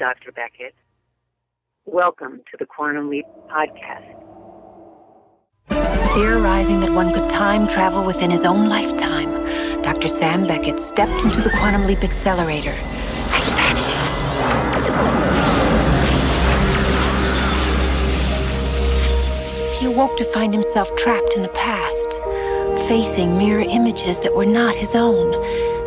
Dr. Beckett. Welcome to the Quantum Leap Podcast. Theorizing that one could time travel within his own lifetime, Dr. Sam Beckett stepped into the Quantum Leap Accelerator and vanished. He awoke to find himself trapped in the past, facing mirror images that were not his own,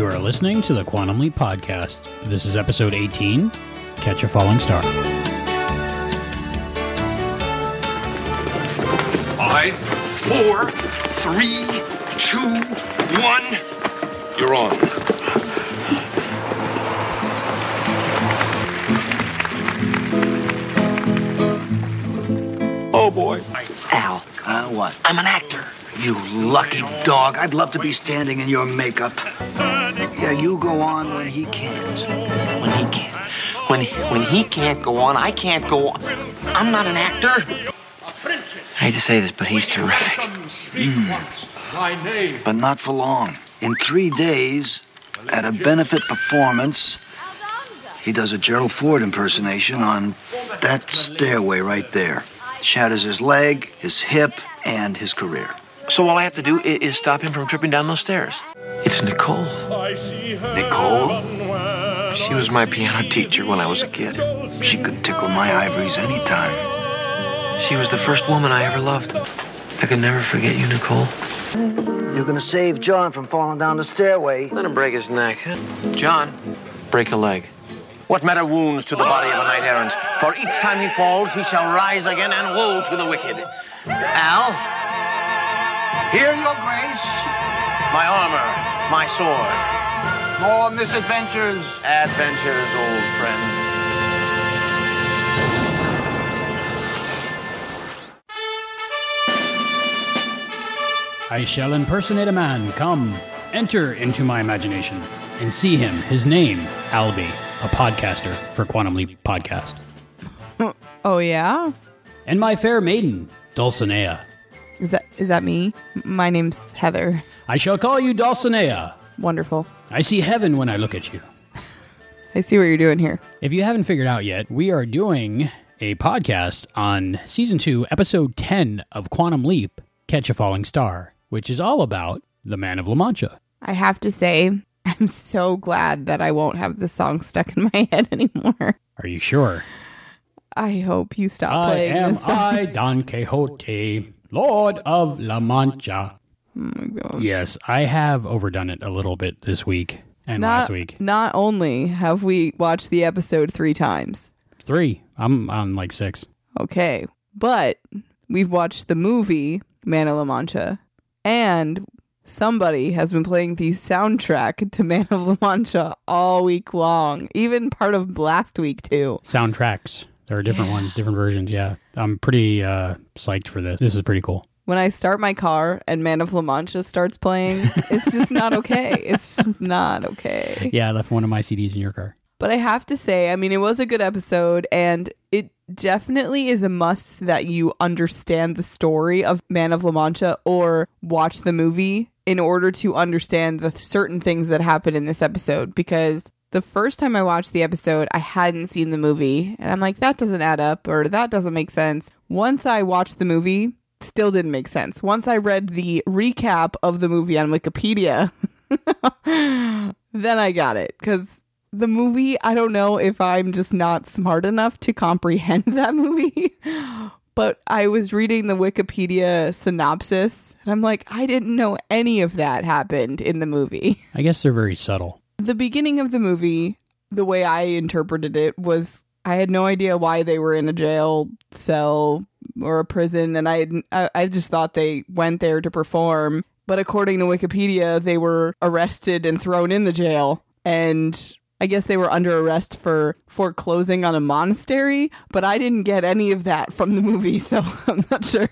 You are listening to the Quantum Leap Podcast. This is episode 18 Catch a Falling Star. Five, four, three, two, one. You're on. Oh boy. Al, uh, what? I'm an actor. You lucky dog. I'd love to be standing in your makeup. Yeah, you go on when he can't. When he can't, when when he can't go on, I can't go on. I'm not an actor. I hate to say this, but he's terrific. Hmm. But not for long. In three days, at a benefit performance, he does a Gerald Ford impersonation on that stairway right there. Shatters his leg, his hip, and his career. So all I have to do is, is stop him from tripping down those stairs. It's Nicole. Nicole? She was my piano teacher when I was a kid. She could tickle my ivories anytime. She was the first woman I ever loved. I could never forget you, Nicole. You're gonna save John from falling down the stairway. Let him break his neck. John, break a leg. What matter wounds to the body of a knight errant? For each time he falls, he shall rise again, and woe to the wicked. Al, Here, your grace. my armor, my sword. More misadventures. Adventures, old friend. I shall impersonate a man. Come, enter into my imagination and see him. His name, Albie, a podcaster for Quantum Leap Podcast. Oh yeah, And my fair maiden, Dulcinea. Is that is that me? My name's Heather. I shall call you Dulcinea. Wonderful. I see heaven when I look at you. I see what you're doing here. If you haven't figured out yet, we are doing a podcast on season two, episode 10 of Quantum Leap Catch a Falling Star, which is all about the Man of La Mancha. I have to say, I'm so glad that I won't have the song stuck in my head anymore. Are you sure? I hope you stop I playing am this song. I, Don Quixote, Lord of La Mancha. Oh my gosh. Yes, I have overdone it a little bit this week and Not, last week. not only have we watched the episode three times, Three. I'm on like six. okay, but we've watched the movie Man of La Mancha, and somebody has been playing the soundtrack to Man of La Mancha all week long, even part of last week too. Soundtracks. There are different ones, different versions. Yeah. I'm pretty uh, psyched for this. This is pretty cool. When I start my car and Man of La Mancha starts playing, it's just not okay. It's just not okay. Yeah, I left one of my CDs in your car. But I have to say, I mean, it was a good episode, and it definitely is a must that you understand the story of Man of La Mancha or watch the movie in order to understand the certain things that happen in this episode. Because the first time I watched the episode, I hadn't seen the movie, and I'm like, that doesn't add up or that doesn't make sense. Once I watched the movie, still didn't make sense. Once I read the recap of the movie on Wikipedia, then I got it because the movie, I don't know if I'm just not smart enough to comprehend that movie. But I was reading the Wikipedia synopsis and I'm like, I didn't know any of that happened in the movie. I guess they're very subtle. The beginning of the movie, the way I interpreted it was I had no idea why they were in a jail cell or a prison and I I I just thought they went there to perform but according to Wikipedia, they were arrested and thrown in the jail. And I guess they were under arrest for foreclosing on a monastery, but I didn't get any of that from the movie, so I'm not sure.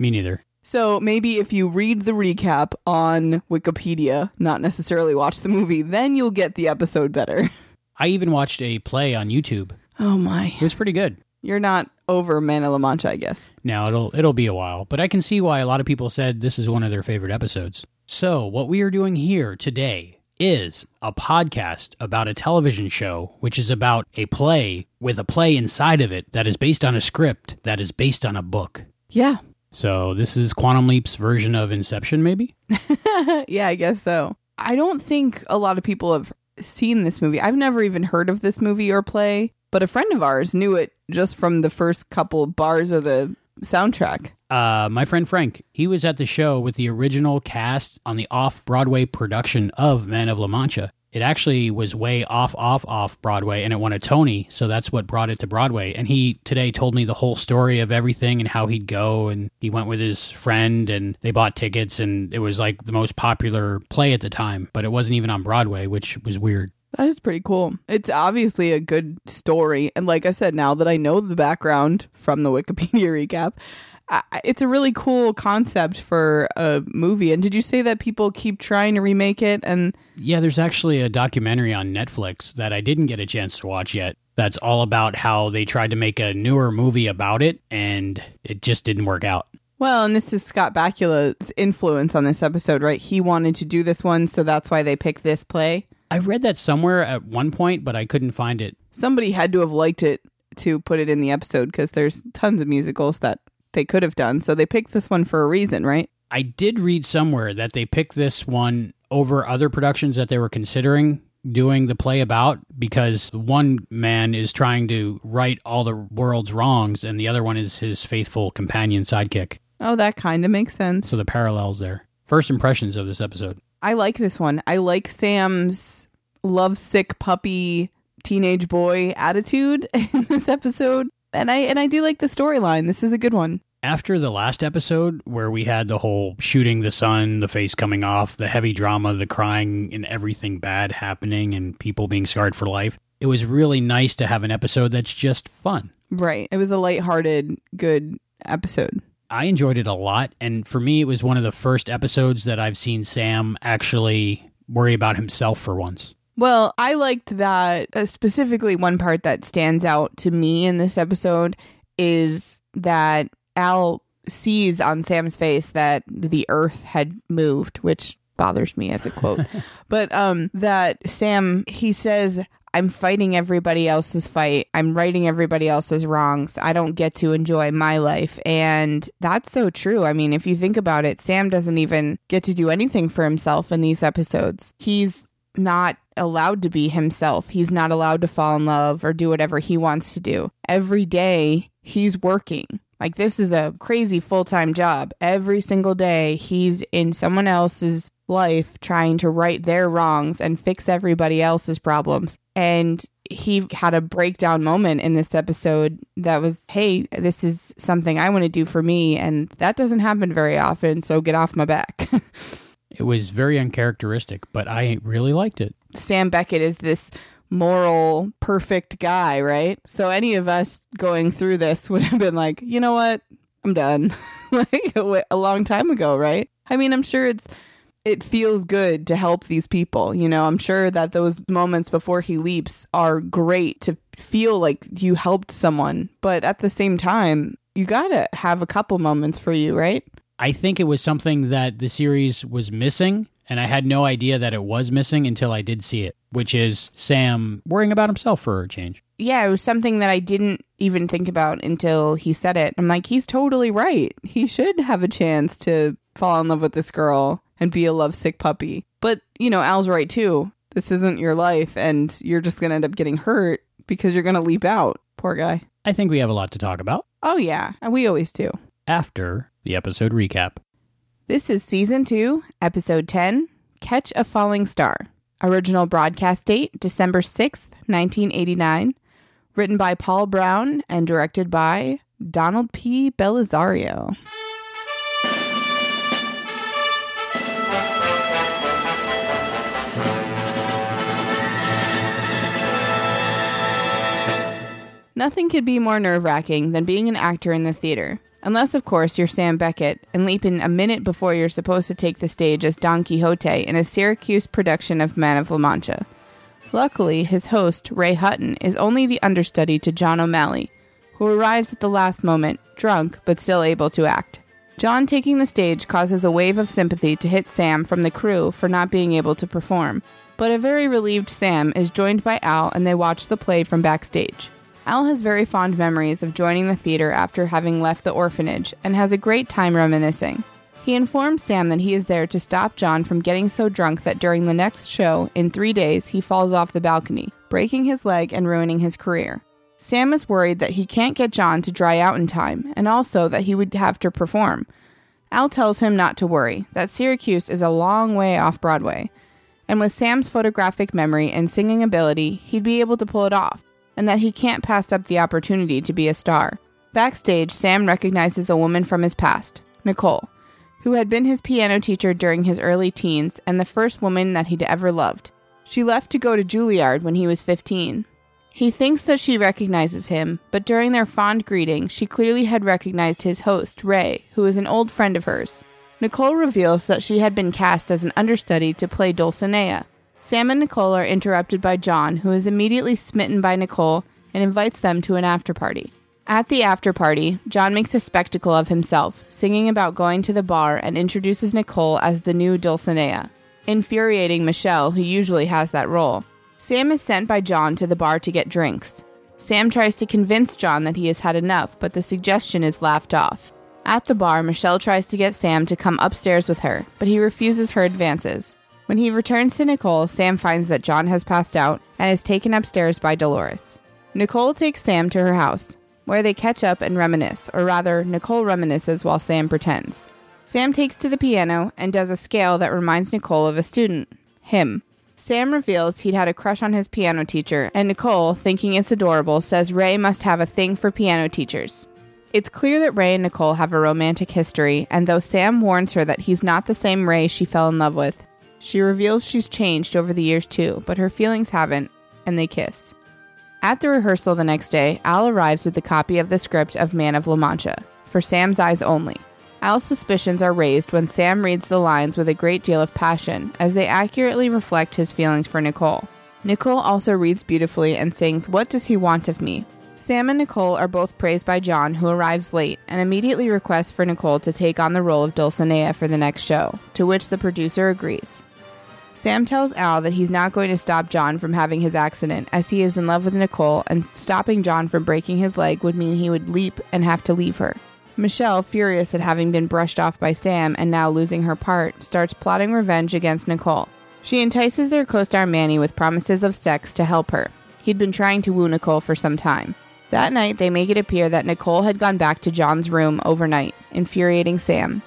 Me neither. So maybe if you read the recap on Wikipedia, not necessarily watch the movie, then you'll get the episode better. I even watched a play on YouTube. Oh my. It was pretty good. You're not over Man of La Mancha, I guess. Now it'll it'll be a while, but I can see why a lot of people said this is one of their favorite episodes. So, what we are doing here today is a podcast about a television show which is about a play with a play inside of it that is based on a script that is based on a book. Yeah. So, this is Quantum Leap's version of Inception maybe? yeah, I guess so. I don't think a lot of people have seen this movie. I've never even heard of this movie or play, but a friend of ours knew it just from the first couple bars of the soundtrack. Uh, my friend Frank, he was at the show with the original cast on the off Broadway production of Man of La Mancha. It actually was way off, off, off Broadway, and it won a Tony, so that's what brought it to Broadway. And he today told me the whole story of everything and how he'd go, and he went with his friend, and they bought tickets, and it was like the most popular play at the time, but it wasn't even on Broadway, which was weird. That is pretty cool. It's obviously a good story. And like I said, now that I know the background from the Wikipedia recap, it's a really cool concept for a movie. And did you say that people keep trying to remake it? And Yeah, there's actually a documentary on Netflix that I didn't get a chance to watch yet. That's all about how they tried to make a newer movie about it and it just didn't work out. well, and this is Scott Bakula's influence on this episode, right? He wanted to do this one, so that's why they picked this play. I read that somewhere at one point, but I couldn't find it. Somebody had to have liked it to put it in the episode because there's tons of musicals that they could have done. So they picked this one for a reason, right? I did read somewhere that they picked this one over other productions that they were considering doing the play about because one man is trying to right all the world's wrongs and the other one is his faithful companion sidekick. Oh, that kind of makes sense. So the parallels there. First impressions of this episode. I like this one. I like Sam's lovesick puppy teenage boy attitude in this episode. And I and I do like the storyline. This is a good one. After the last episode, where we had the whole shooting the sun, the face coming off, the heavy drama, the crying, and everything bad happening, and people being scarred for life, it was really nice to have an episode that's just fun. Right. It was a lighthearted, good episode. I enjoyed it a lot. And for me, it was one of the first episodes that I've seen Sam actually worry about himself for once. Well, I liked that uh, specifically one part that stands out to me in this episode is that Al sees on Sam's face that the earth had moved, which bothers me as a quote. but um that Sam he says I'm fighting everybody else's fight. I'm righting everybody else's wrongs. I don't get to enjoy my life. And that's so true. I mean, if you think about it, Sam doesn't even get to do anything for himself in these episodes. He's not allowed to be himself. He's not allowed to fall in love or do whatever he wants to do. Every day he's working. Like this is a crazy full-time job. Every single day he's in someone else's life trying to right their wrongs and fix everybody else's problems. And he had a breakdown moment in this episode that was, hey, this is something I want to do for me. And that doesn't happen very often. So get off my back. It was very uncharacteristic, but I really liked it. Sam Beckett is this moral, perfect guy, right? So any of us going through this would have been like, you know what? I'm done. like a long time ago, right? I mean, I'm sure it's it feels good to help these people. You know, I'm sure that those moments before he leaps are great to feel like you helped someone, but at the same time, you got to have a couple moments for you, right? I think it was something that the series was missing, and I had no idea that it was missing until I did see it, which is Sam worrying about himself for a change. Yeah, it was something that I didn't even think about until he said it. I'm like, he's totally right. He should have a chance to fall in love with this girl and be a lovesick puppy. But, you know, Al's right too. This isn't your life, and you're just going to end up getting hurt because you're going to leap out. Poor guy. I think we have a lot to talk about Oh, yeah, and we always do. after the episode recap. This is Season 2, Episode 10 Catch a Falling Star. Original broadcast date December 6th, 1989. Written by Paul Brown and directed by Donald P. Bellisario. Nothing could be more nerve wracking than being an actor in the theater. Unless, of course, you're Sam Beckett and leap in a minute before you're supposed to take the stage as Don Quixote in a Syracuse production of Man of La Mancha. Luckily, his host, Ray Hutton, is only the understudy to John O'Malley, who arrives at the last moment, drunk but still able to act. John taking the stage causes a wave of sympathy to hit Sam from the crew for not being able to perform, but a very relieved Sam is joined by Al and they watch the play from backstage. Al has very fond memories of joining the theater after having left the orphanage and has a great time reminiscing. He informs Sam that he is there to stop John from getting so drunk that during the next show, in three days, he falls off the balcony, breaking his leg and ruining his career. Sam is worried that he can't get John to dry out in time, and also that he would have to perform. Al tells him not to worry, that Syracuse is a long way off Broadway, and with Sam's photographic memory and singing ability, he'd be able to pull it off, and that he can't pass up the opportunity to be a star. Backstage, Sam recognizes a woman from his past, Nicole, who had been his piano teacher during his early teens and the first woman that he'd ever loved. She left to go to Juilliard when he was 15. He thinks that she recognizes him, but during their fond greeting, she clearly had recognized his host, Ray, who is an old friend of hers. Nicole reveals that she had been cast as an understudy to play Dulcinea. Sam and Nicole are interrupted by John, who is immediately smitten by Nicole and invites them to an after party. At the after party, John makes a spectacle of himself, singing about going to the bar and introduces Nicole as the new Dulcinea, infuriating Michelle, who usually has that role. Sam is sent by John to the bar to get drinks. Sam tries to convince John that he has had enough, but the suggestion is laughed off. At the bar, Michelle tries to get Sam to come upstairs with her, but he refuses her advances. When he returns to Nicole, Sam finds that John has passed out and is taken upstairs by Dolores. Nicole takes Sam to her house, where they catch up and reminisce, or rather, Nicole reminisces while Sam pretends. Sam takes to the piano and does a scale that reminds Nicole of a student, him. Sam reveals he'd had a crush on his piano teacher, and Nicole, thinking it's adorable, says Ray must have a thing for piano teachers. It's clear that Ray and Nicole have a romantic history, and though Sam warns her that he's not the same Ray she fell in love with, she reveals she's changed over the years too, but her feelings haven't, and they kiss. At the rehearsal the next day, Al arrives with a copy of the script of Man of La Mancha, for Sam's eyes only. Al's suspicions are raised when Sam reads the lines with a great deal of passion, as they accurately reflect his feelings for Nicole. Nicole also reads beautifully and sings, What Does He Want of Me? Sam and Nicole are both praised by John, who arrives late and immediately requests for Nicole to take on the role of Dulcinea for the next show, to which the producer agrees. Sam tells Al that he's not going to stop John from having his accident, as he is in love with Nicole, and stopping John from breaking his leg would mean he would leap and have to leave her. Michelle, furious at having been brushed off by Sam and now losing her part, starts plotting revenge against Nicole. She entices their co star Manny with promises of sex to help her. He'd been trying to woo Nicole for some time. That night, they make it appear that Nicole had gone back to John's room overnight, infuriating Sam.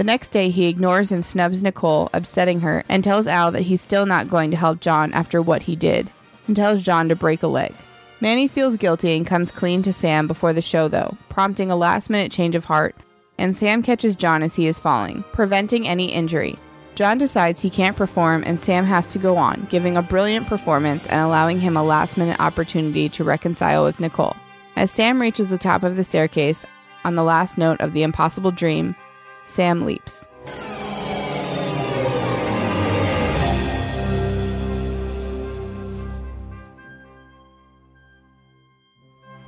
The next day, he ignores and snubs Nicole, upsetting her, and tells Al that he's still not going to help John after what he did, and tells John to break a leg. Manny feels guilty and comes clean to Sam before the show, though, prompting a last minute change of heart, and Sam catches John as he is falling, preventing any injury. John decides he can't perform, and Sam has to go on, giving a brilliant performance and allowing him a last minute opportunity to reconcile with Nicole. As Sam reaches the top of the staircase, on the last note of the impossible dream, Sam leaps.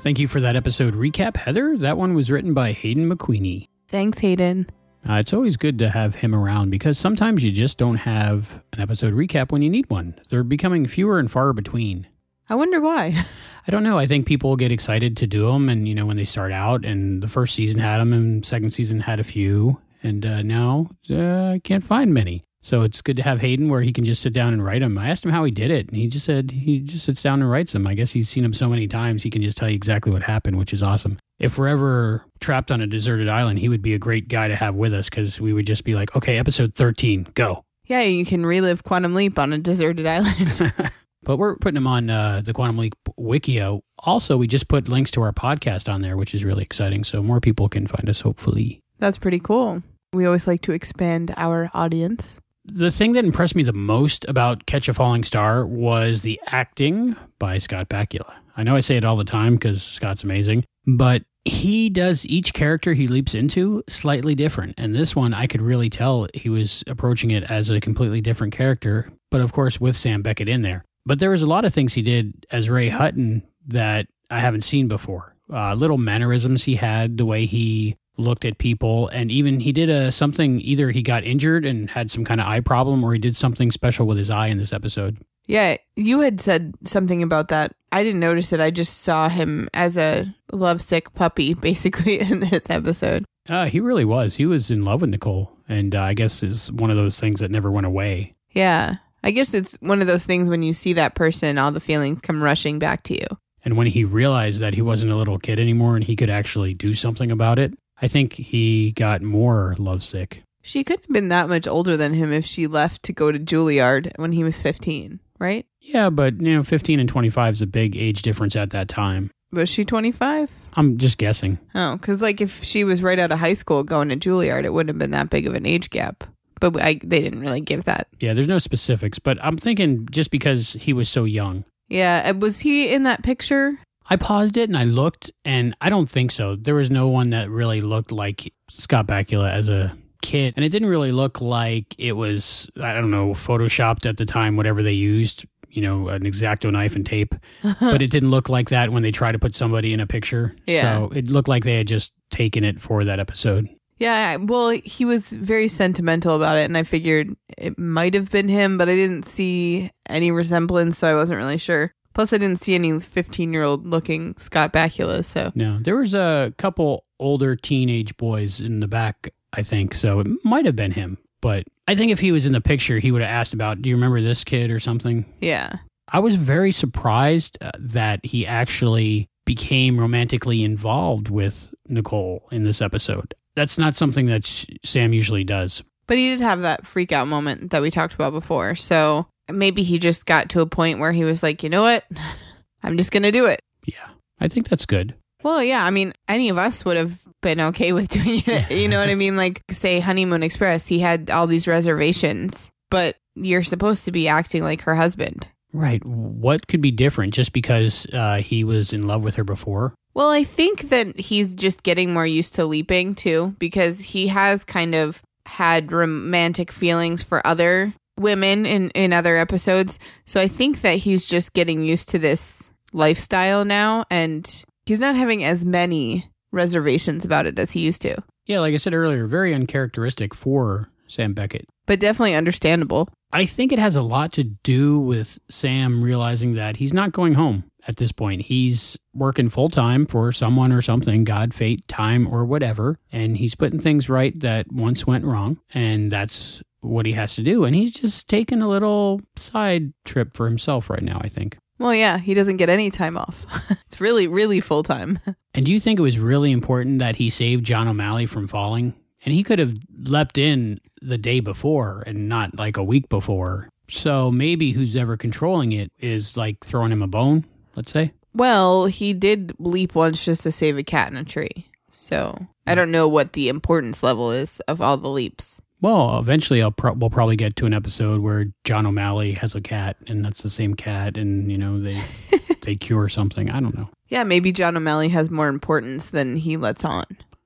Thank you for that episode recap, Heather. That one was written by Hayden McQueenie. Thanks, Hayden. Uh, it's always good to have him around because sometimes you just don't have an episode recap when you need one. They're becoming fewer and far between. I wonder why. I don't know. I think people get excited to do them, and you know when they start out, and the first season had them, and second season had a few, and uh, now uh, I can't find many. So it's good to have Hayden where he can just sit down and write them. I asked him how he did it, and he just said he just sits down and writes them. I guess he's seen them so many times he can just tell you exactly what happened, which is awesome. If we're ever trapped on a deserted island, he would be a great guy to have with us because we would just be like, okay, episode 13, go. Yeah, you can relive Quantum Leap on a deserted island. but we're putting them on uh, the Quantum Leap Wikio. Also, we just put links to our podcast on there, which is really exciting. So more people can find us, hopefully. That's pretty cool. We always like to expand our audience. The thing that impressed me the most about Catch a Falling Star was the acting by Scott Bakula. I know I say it all the time because Scott's amazing, but he does each character he leaps into slightly different. And this one, I could really tell he was approaching it as a completely different character, but of course, with Sam Beckett in there. But there was a lot of things he did as Ray Hutton that I haven't seen before. Uh, little mannerisms he had, the way he looked at people, and even he did a something. Either he got injured and had some kind of eye problem, or he did something special with his eye in this episode. Yeah, you had said something about that. I didn't notice it. I just saw him as a lovesick puppy, basically, in this episode. Uh, he really was. He was in love with Nicole, and uh, I guess is one of those things that never went away. Yeah. I guess it's one of those things when you see that person, all the feelings come rushing back to you. And when he realized that he wasn't a little kid anymore and he could actually do something about it, I think he got more lovesick. She couldn't have been that much older than him if she left to go to Juilliard when he was 15, right? Yeah, but you know, 15 and 25 is a big age difference at that time. Was she 25? I'm just guessing. Oh, because like if she was right out of high school going to Juilliard, it wouldn't have been that big of an age gap. But I, they didn't really give that. Yeah, there's no specifics, but I'm thinking just because he was so young. Yeah, was he in that picture? I paused it and I looked, and I don't think so. There was no one that really looked like Scott Bakula as a kid, and it didn't really look like it was, I don't know, photoshopped at the time, whatever they used, you know, an X-Acto knife and tape. but it didn't look like that when they tried to put somebody in a picture. Yeah. So it looked like they had just taken it for that episode. Yeah, well, he was very sentimental about it, and I figured it might have been him, but I didn't see any resemblance, so I wasn't really sure. Plus, I didn't see any 15 year old looking Scott Bakula, so. No, there was a couple older teenage boys in the back, I think, so it might have been him. But I think if he was in the picture, he would have asked about, do you remember this kid or something? Yeah. I was very surprised uh, that he actually became romantically involved with Nicole in this episode. That's not something that Sam usually does. But he did have that freak out moment that we talked about before. So maybe he just got to a point where he was like, you know what? I'm just going to do it. Yeah, I think that's good. Well, yeah. I mean, any of us would have been okay with doing it. You know what I mean? Like, say, Honeymoon Express, he had all these reservations, but you're supposed to be acting like her husband. Right. What could be different just because uh, he was in love with her before? Well, I think that he's just getting more used to leaping too, because he has kind of had romantic feelings for other women in, in other episodes. So I think that he's just getting used to this lifestyle now and he's not having as many reservations about it as he used to. Yeah, like I said earlier, very uncharacteristic for Sam Beckett. But definitely understandable. I think it has a lot to do with Sam realizing that he's not going home at this point. He's working full time for someone or something, God, fate, time, or whatever. And he's putting things right that once went wrong. And that's what he has to do. And he's just taking a little side trip for himself right now, I think. Well, yeah, he doesn't get any time off. it's really, really full time. And do you think it was really important that he saved John O'Malley from falling? And he could have leapt in the day before and not like a week before. So maybe who's ever controlling it is like throwing him a bone, let's say. Well, he did leap once just to save a cat in a tree. So I hmm. don't know what the importance level is of all the leaps. Well, eventually I'll pro- we'll probably get to an episode where John O'Malley has a cat and that's the same cat and you know they they cure something. I don't know. Yeah, maybe John O'Malley has more importance than he lets on.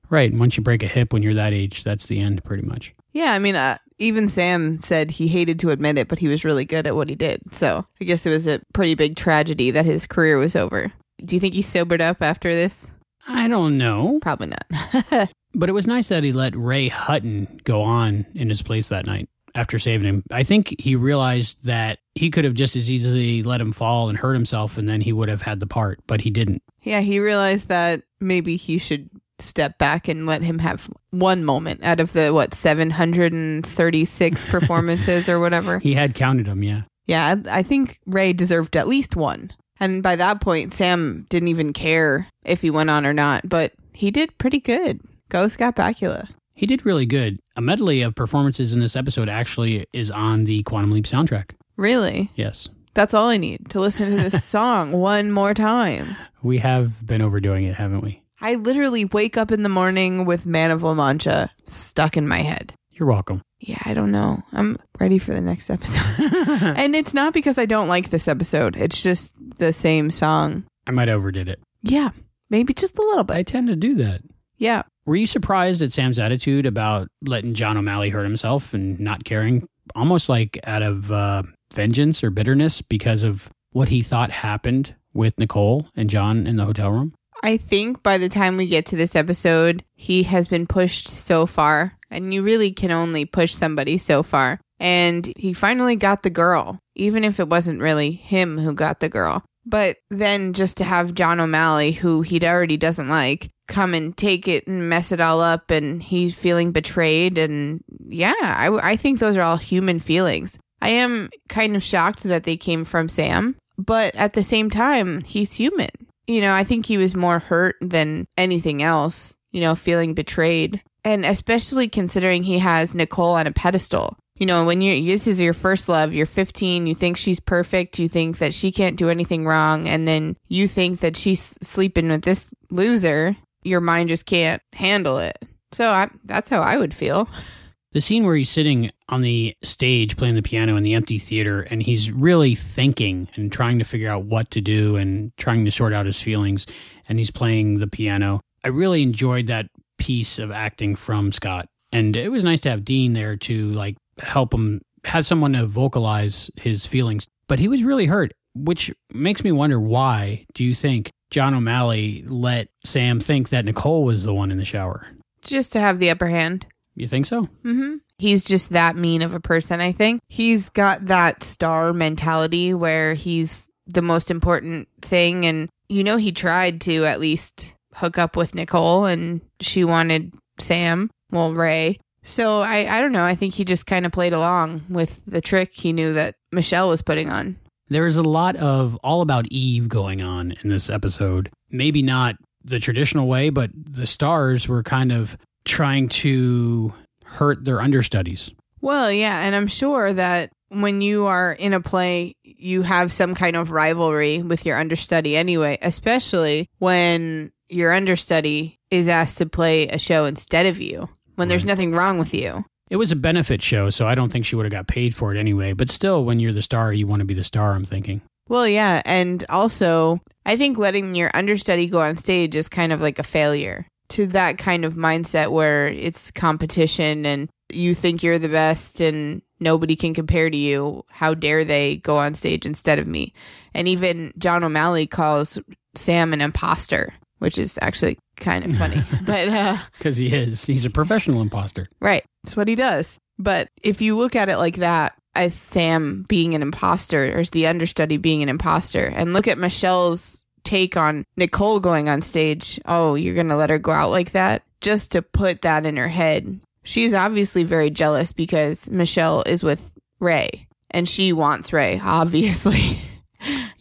Right. And once you break a hip when you're that age, that's the end pretty much. Yeah, I mean, uh, even Sam said he hated to admit it, but he was really good at what he did. So I guess it was a pretty big tragedy that his career was over. Do you think he sobered up after this? I don't know. Probably not. But it was nice that he let Ray Hutton go on in his place that night after saving him. I think he realized that he could have just as easily let him fall and hurt himself and then he would have had the part, but he didn't. yeah, he realized that maybe he should step back and let him have one moment out of the, what, 736 performances or whatever. He had counted them, yeah. Yeah, I I think Ray deserved at least one. And by that point, Sam didn't even care if he went on or not, but he did pretty good. Go Scott Bakula. He did really good. A medley of performances in this episode actually is on the Quantum Leap soundtrack. Really? Yes. That's all I need to listen to this song one more time. We have been overdoing it, haven't we? I literally wake up in the morning with Man of La Mancha stuck in my head. You're welcome. Yeah, I don't know. I'm ready for the next episode. and it's not because I don't like this episode. It's just the same song I might have overdid it. Yeah, maybe just a little bit. I tend to do that. Yeah. Were you surprised at Sam's attitude about letting John O'Malley hurt himself and not caring? Almost like out of uh, vengeance or bitterness because of what he thought happened with Nicole and John in the hotel room? I think by the time we get to this episode, he has been pushed so far, and you really can only push somebody so far. And he finally got the girl, even if it wasn't really him who got the girl. But then just to have John O'Malley, who he already doesn't like, come and take it and mess it all up, and he's feeling betrayed. And yeah, I, I think those are all human feelings. I am kind of shocked that they came from Sam, but at the same time, he's human. You know, I think he was more hurt than anything else, you know, feeling betrayed. And especially considering he has Nicole on a pedestal. You know, when you this is your first love, you're 15, you think she's perfect, you think that she can't do anything wrong, and then you think that she's sleeping with this loser, your mind just can't handle it. So I, that's how I would feel. The scene where he's sitting on the stage playing the piano in the empty theater and he's really thinking and trying to figure out what to do and trying to sort out his feelings and he's playing the piano. I really enjoyed that piece of acting from Scott. And it was nice to have Dean there to like help him have someone to vocalize his feelings. But he was really hurt, which makes me wonder why do you think John O'Malley let Sam think that Nicole was the one in the shower? Just to have the upper hand. You think so? Mm-hmm. He's just that mean of a person, I think. He's got that star mentality where he's the most important thing. And, you know, he tried to at least hook up with Nicole and she wanted Sam, well, Ray. So I, I don't know. I think he just kind of played along with the trick he knew that Michelle was putting on. There's a lot of all about Eve going on in this episode. Maybe not the traditional way, but the stars were kind of trying to hurt their understudies. Well, yeah, and I'm sure that when you are in a play, you have some kind of rivalry with your understudy anyway, especially when your understudy is asked to play a show instead of you, when there's nothing wrong with you. It was a benefit show, so I don't think she would have got paid for it anyway. But still, when you're the star, you want to be the star, I'm thinking. Well, yeah, and also, I think letting your understudy go on stage is kind of like a failure to that kind of mindset where it's competition and you think you're the best and nobody can compare to you. How dare they go on stage instead of me? And even John O'Malley calls Sam an imposter, which is actually kind of funny. but uh Because he is. He's a professional imposter. Right. It's what he does. But if you look at it like that, as Sam being an imposter, or as the understudy being an imposter, and look at Michelle's take on Nicole going on stage, oh, you're going to let her go out like that? Just to put that in her head. She's obviously very jealous because Michelle is with Ray, and she wants Ray, obviously.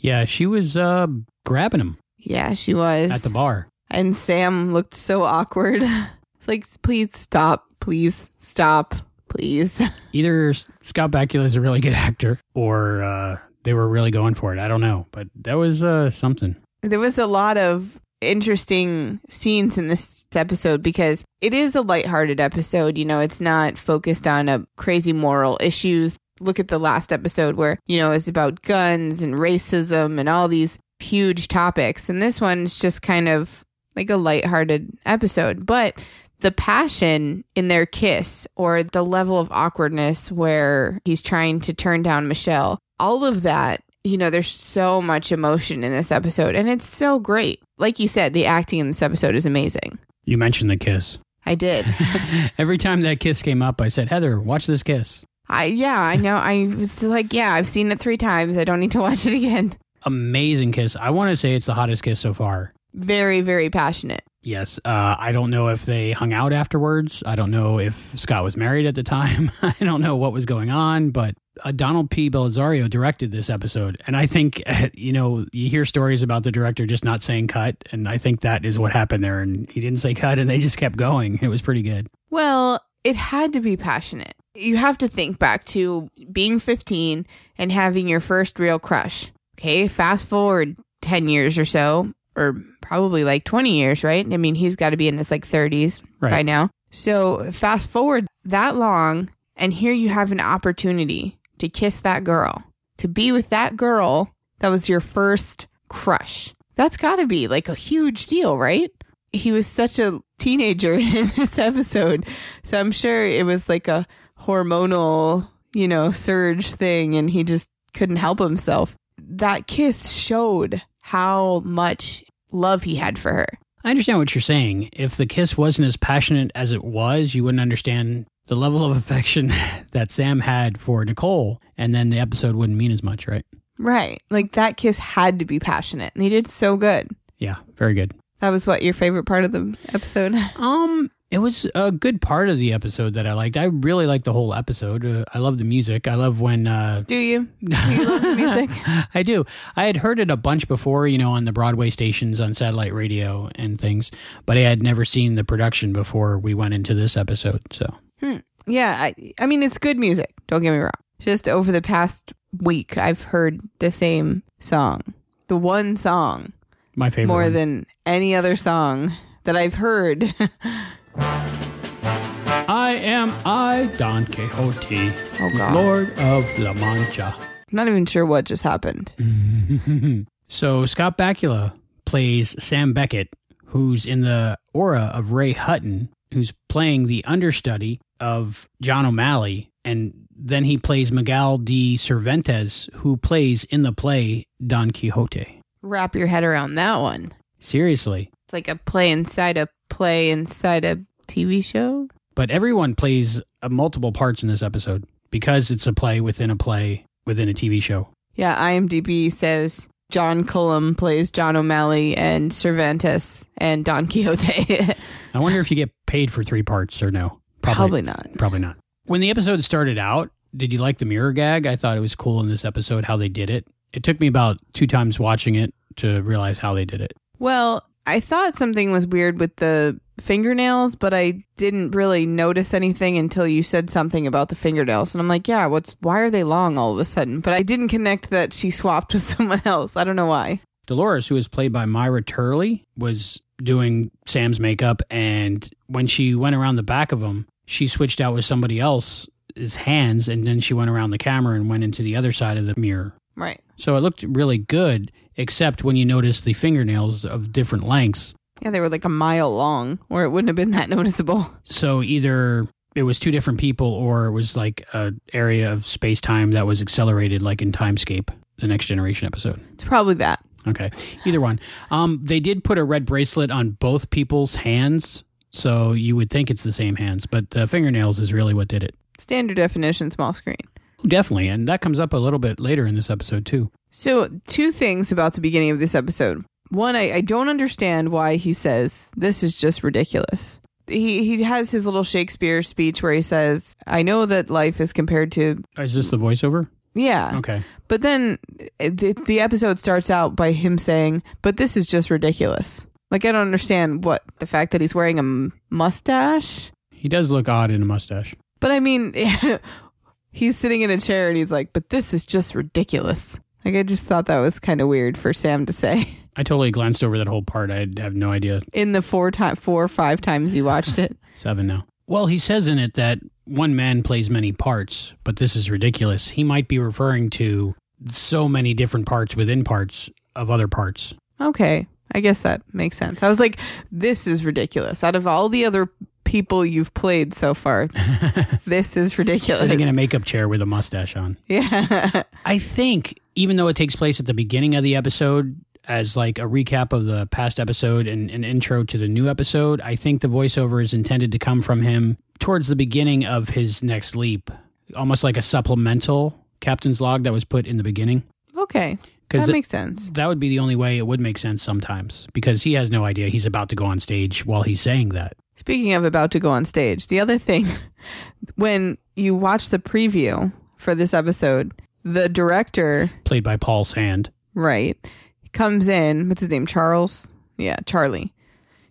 Yeah, she was uh, grabbing him yeah, she was. at the bar. and Sam looked so awkward. It's like, please stop. Please stop. Please. Either Scott Bakula is a really good actor or uh, they were really going for it. I don't know. But that was uh, something. There was a lot of interesting scenes in this episode because it is a lighthearted episode. You know, it's not focused on a crazy moral issues. Look at the last episode where, you know, it's about guns and racism and all these huge topics. And this one's just kind of like a lighthearted episode. But the passion in their kiss or the level of awkwardness where he's trying to turn down Michelle, all of that, you know, there's so much emotion in this episode and it's so great. Like you said, the acting in this episode is amazing. You mentioned the kiss. I did. Every time that kiss came up, I said, Heather, watch this kiss. I yeah, I know. I was like, yeah, I've seen it 3 times. I don't need to watch it again. Amazing kiss. I want to say it's the hottest kiss so far. Very very passionate. Yes. Uh, I don't know if they hung out afterwards. I don't know if Scott was married at the time. I don't know what was going on, but uh, Donald P. Bellisario directed this episode. And I think, you know, you hear stories about the director just not saying cut. And I think that is what happened there. And he didn't say cut and they just kept going. It was pretty good. Well, it had to be passionate. You have to think back to being 15 and having your first real crush. Okay, fast forward 10 years or so, or probably like 20 years, right? I mean, he's got to be in his like 30s Right. by now. So fast forward that long, and here you have an opportunity to kiss that girl, to be with that girl that was your first crush. That's got to be like a huge deal, right? He was such a teenager in this episode. So I'm sure it was like a hormonal, you know, surge thing and he just couldn't help himself. That kiss showed how much love he had for her. I understand what you're saying. If the kiss wasn't as passionate as it was, you wouldn't understand the level of affection that Sam had for Nicole, and then the episode wouldn't mean as much, right? Right. Like that kiss had to be passionate. And he did so good. Yeah, very good. That was what your favorite part of the episode? Um, it was a good part of the episode that I liked. I really liked the whole episode. Uh, I love the music. I love when uh Do you? Do you love the music? I do. I had heard it a bunch before, you know, on the Broadway stations on satellite radio and things, but I had never seen the production before we went into this episode. So, Hmm. Yeah, I, I mean, it's good music. Don't get me wrong. Just over the past week, I've heard the same song, the one song, my favorite more one. than any other song that I've heard. I am I, Don Quixote, Oh, God. Lord of La Mancha. Not even sure what just happened. So Scott Bakula plays Sam Beckett, who's in the aura of Ray Hutton, who's playing the understudy of John O'Malley, and then he plays Miguel de Cervantes, who plays in the play Don Quixote. Wrap your head around that one. Seriously. It's like a play inside a play inside a TV show. But everyone plays uh, multiple parts in this episode because it's a play within a play within a TV show. Yeah, IMDb says John Cullum plays John O'Malley and Cervantes and Don Quixote. I wonder if you get paid for three parts or no. Probably not. Probably not. When the episode started out, did you like the mirror gag? I thought it was cool in this episode how they did it. It took me about two times watching it to realize how they did it. Well, I thought something was weird with the fingernails, but I didn't really notice anything until you said something about the fingernails. And I'm like, yeah, what's why are they long all of a sudden? But I didn't connect that she swapped with someone else. I don't know why. Dolores, who was played by Myra Turley, was doing Sam's makeup, and when she went around the back of him, she switched out with somebody else's hands, and then she went around the camera and went into the other side of the mirror. Right. So it looked really good, except when you noticed the fingernails of different lengths. Yeah, they were like a mile long, or it wouldn't have been that noticeable. So either it was two different people, or it was like a area of space time that was accelerated, like in Timescape, the Next Generation episode. It's probably that. Okay, either one. Um, they did put a red bracelet on both people's hands, so you would think it's the same hands, but the fingernails is really what did it. Standard definition, small screen. Definitely, and that comes up a little bit later in this episode too. So, two things about the beginning of this episode. One, I, I don't understand why he says this is just ridiculous. He he has his little Shakespeare speech where he says, "I know that life is compared to Is this the voiceover? yeah." Okay. But then eh, the, the episode starts out by him saying, "But this is just ridiculous." Like I don't understand what the fact that he's wearing a m- mustache. He does look odd in a mustache. But I mean, he's sitting in a chair and he's like, "But this is just ridiculous." Like I just thought that was kind of weird for Sam to say. I totally glanced over that whole part. I have no idea. in the four time four or five times you watched it. Seven now. Well, he says in it that one man plays many parts, but this is ridiculous. He might be referring to so many different parts within parts of other parts. okay. I guess that makes sense. I was like, this is ridiculous. Out of all the other people you've played so far, this is ridiculous. Sitting in a makeup chair with a mustache on. yeah. I think even though it takes place at the beginning of the episode as like a recap of the past episode and an intro to the new episode, I think the voiceover is intended to come from him towards the beginning of his next leap, almost like a supplemental captain's log that was put in the beginning. okay. That makes sense. that would be the only way it would make sense sometimes because he has no idea he's about to go on stage while he's saying that. Speaking of about to go on stage, the other thing, when you watch the preview for this episode, the director, Played by Paul Sand. right, comes in. What's his name? Charles? Yeah, Charlie.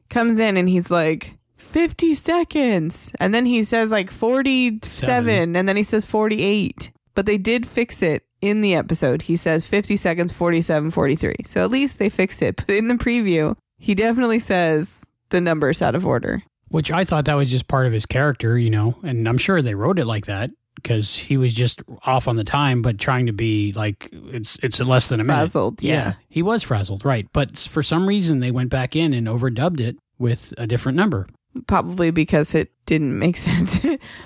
Comes in and he's like, 50 seconds. And then he says like 47. Seven. And then he says 48. But they did fix it in the episode. He says 50 seconds, 47, 43. So at least they fixed it. But in the preview, he definitely says the numbers out of order. Which I thought that was just part of his character, you know, and I'm sure they wrote it like that. Because he was just off on the time, but trying to be like it's it's less than a minute. Frazzled, yeah. he was frazzled, right? But for some reason, they went back in and overdubbed it with a different number. Probably because it didn't make sense.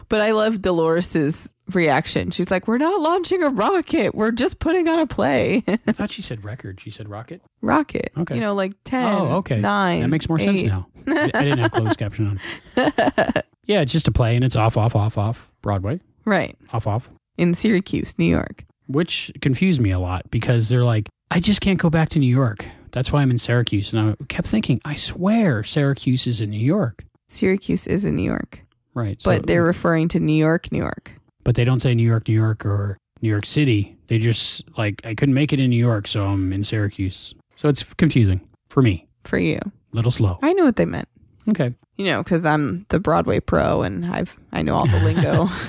but I love Dolores's reaction. She's like, "We're not launching a rocket. We're just putting on a play." I thought she said record. She said rocket. rocket. Okay. You know, like 10, oh, okay. 9. That makes more sense now. I I didn't have closed caption on. Yeah, it's just a play, and it's off, off, off, off Broadway, Right. off, off. In Syracuse, New York. which confused me a lot because they're like, I just can't go back to New York. That's why I'm in Syracuse. And I kept thinking, I swear Syracuse is in New York. Syracuse is in New York. Right. so- But they're referring to New York, New York. but they don't say New York, New York or New York City. They just like, I couldn't make it in New York, so I'm in Syracuse. So it's confusing for me. For you. Little slow. I know what they meant. Okay. You know, because I'm the Broadway pro and I've I know all the lingo.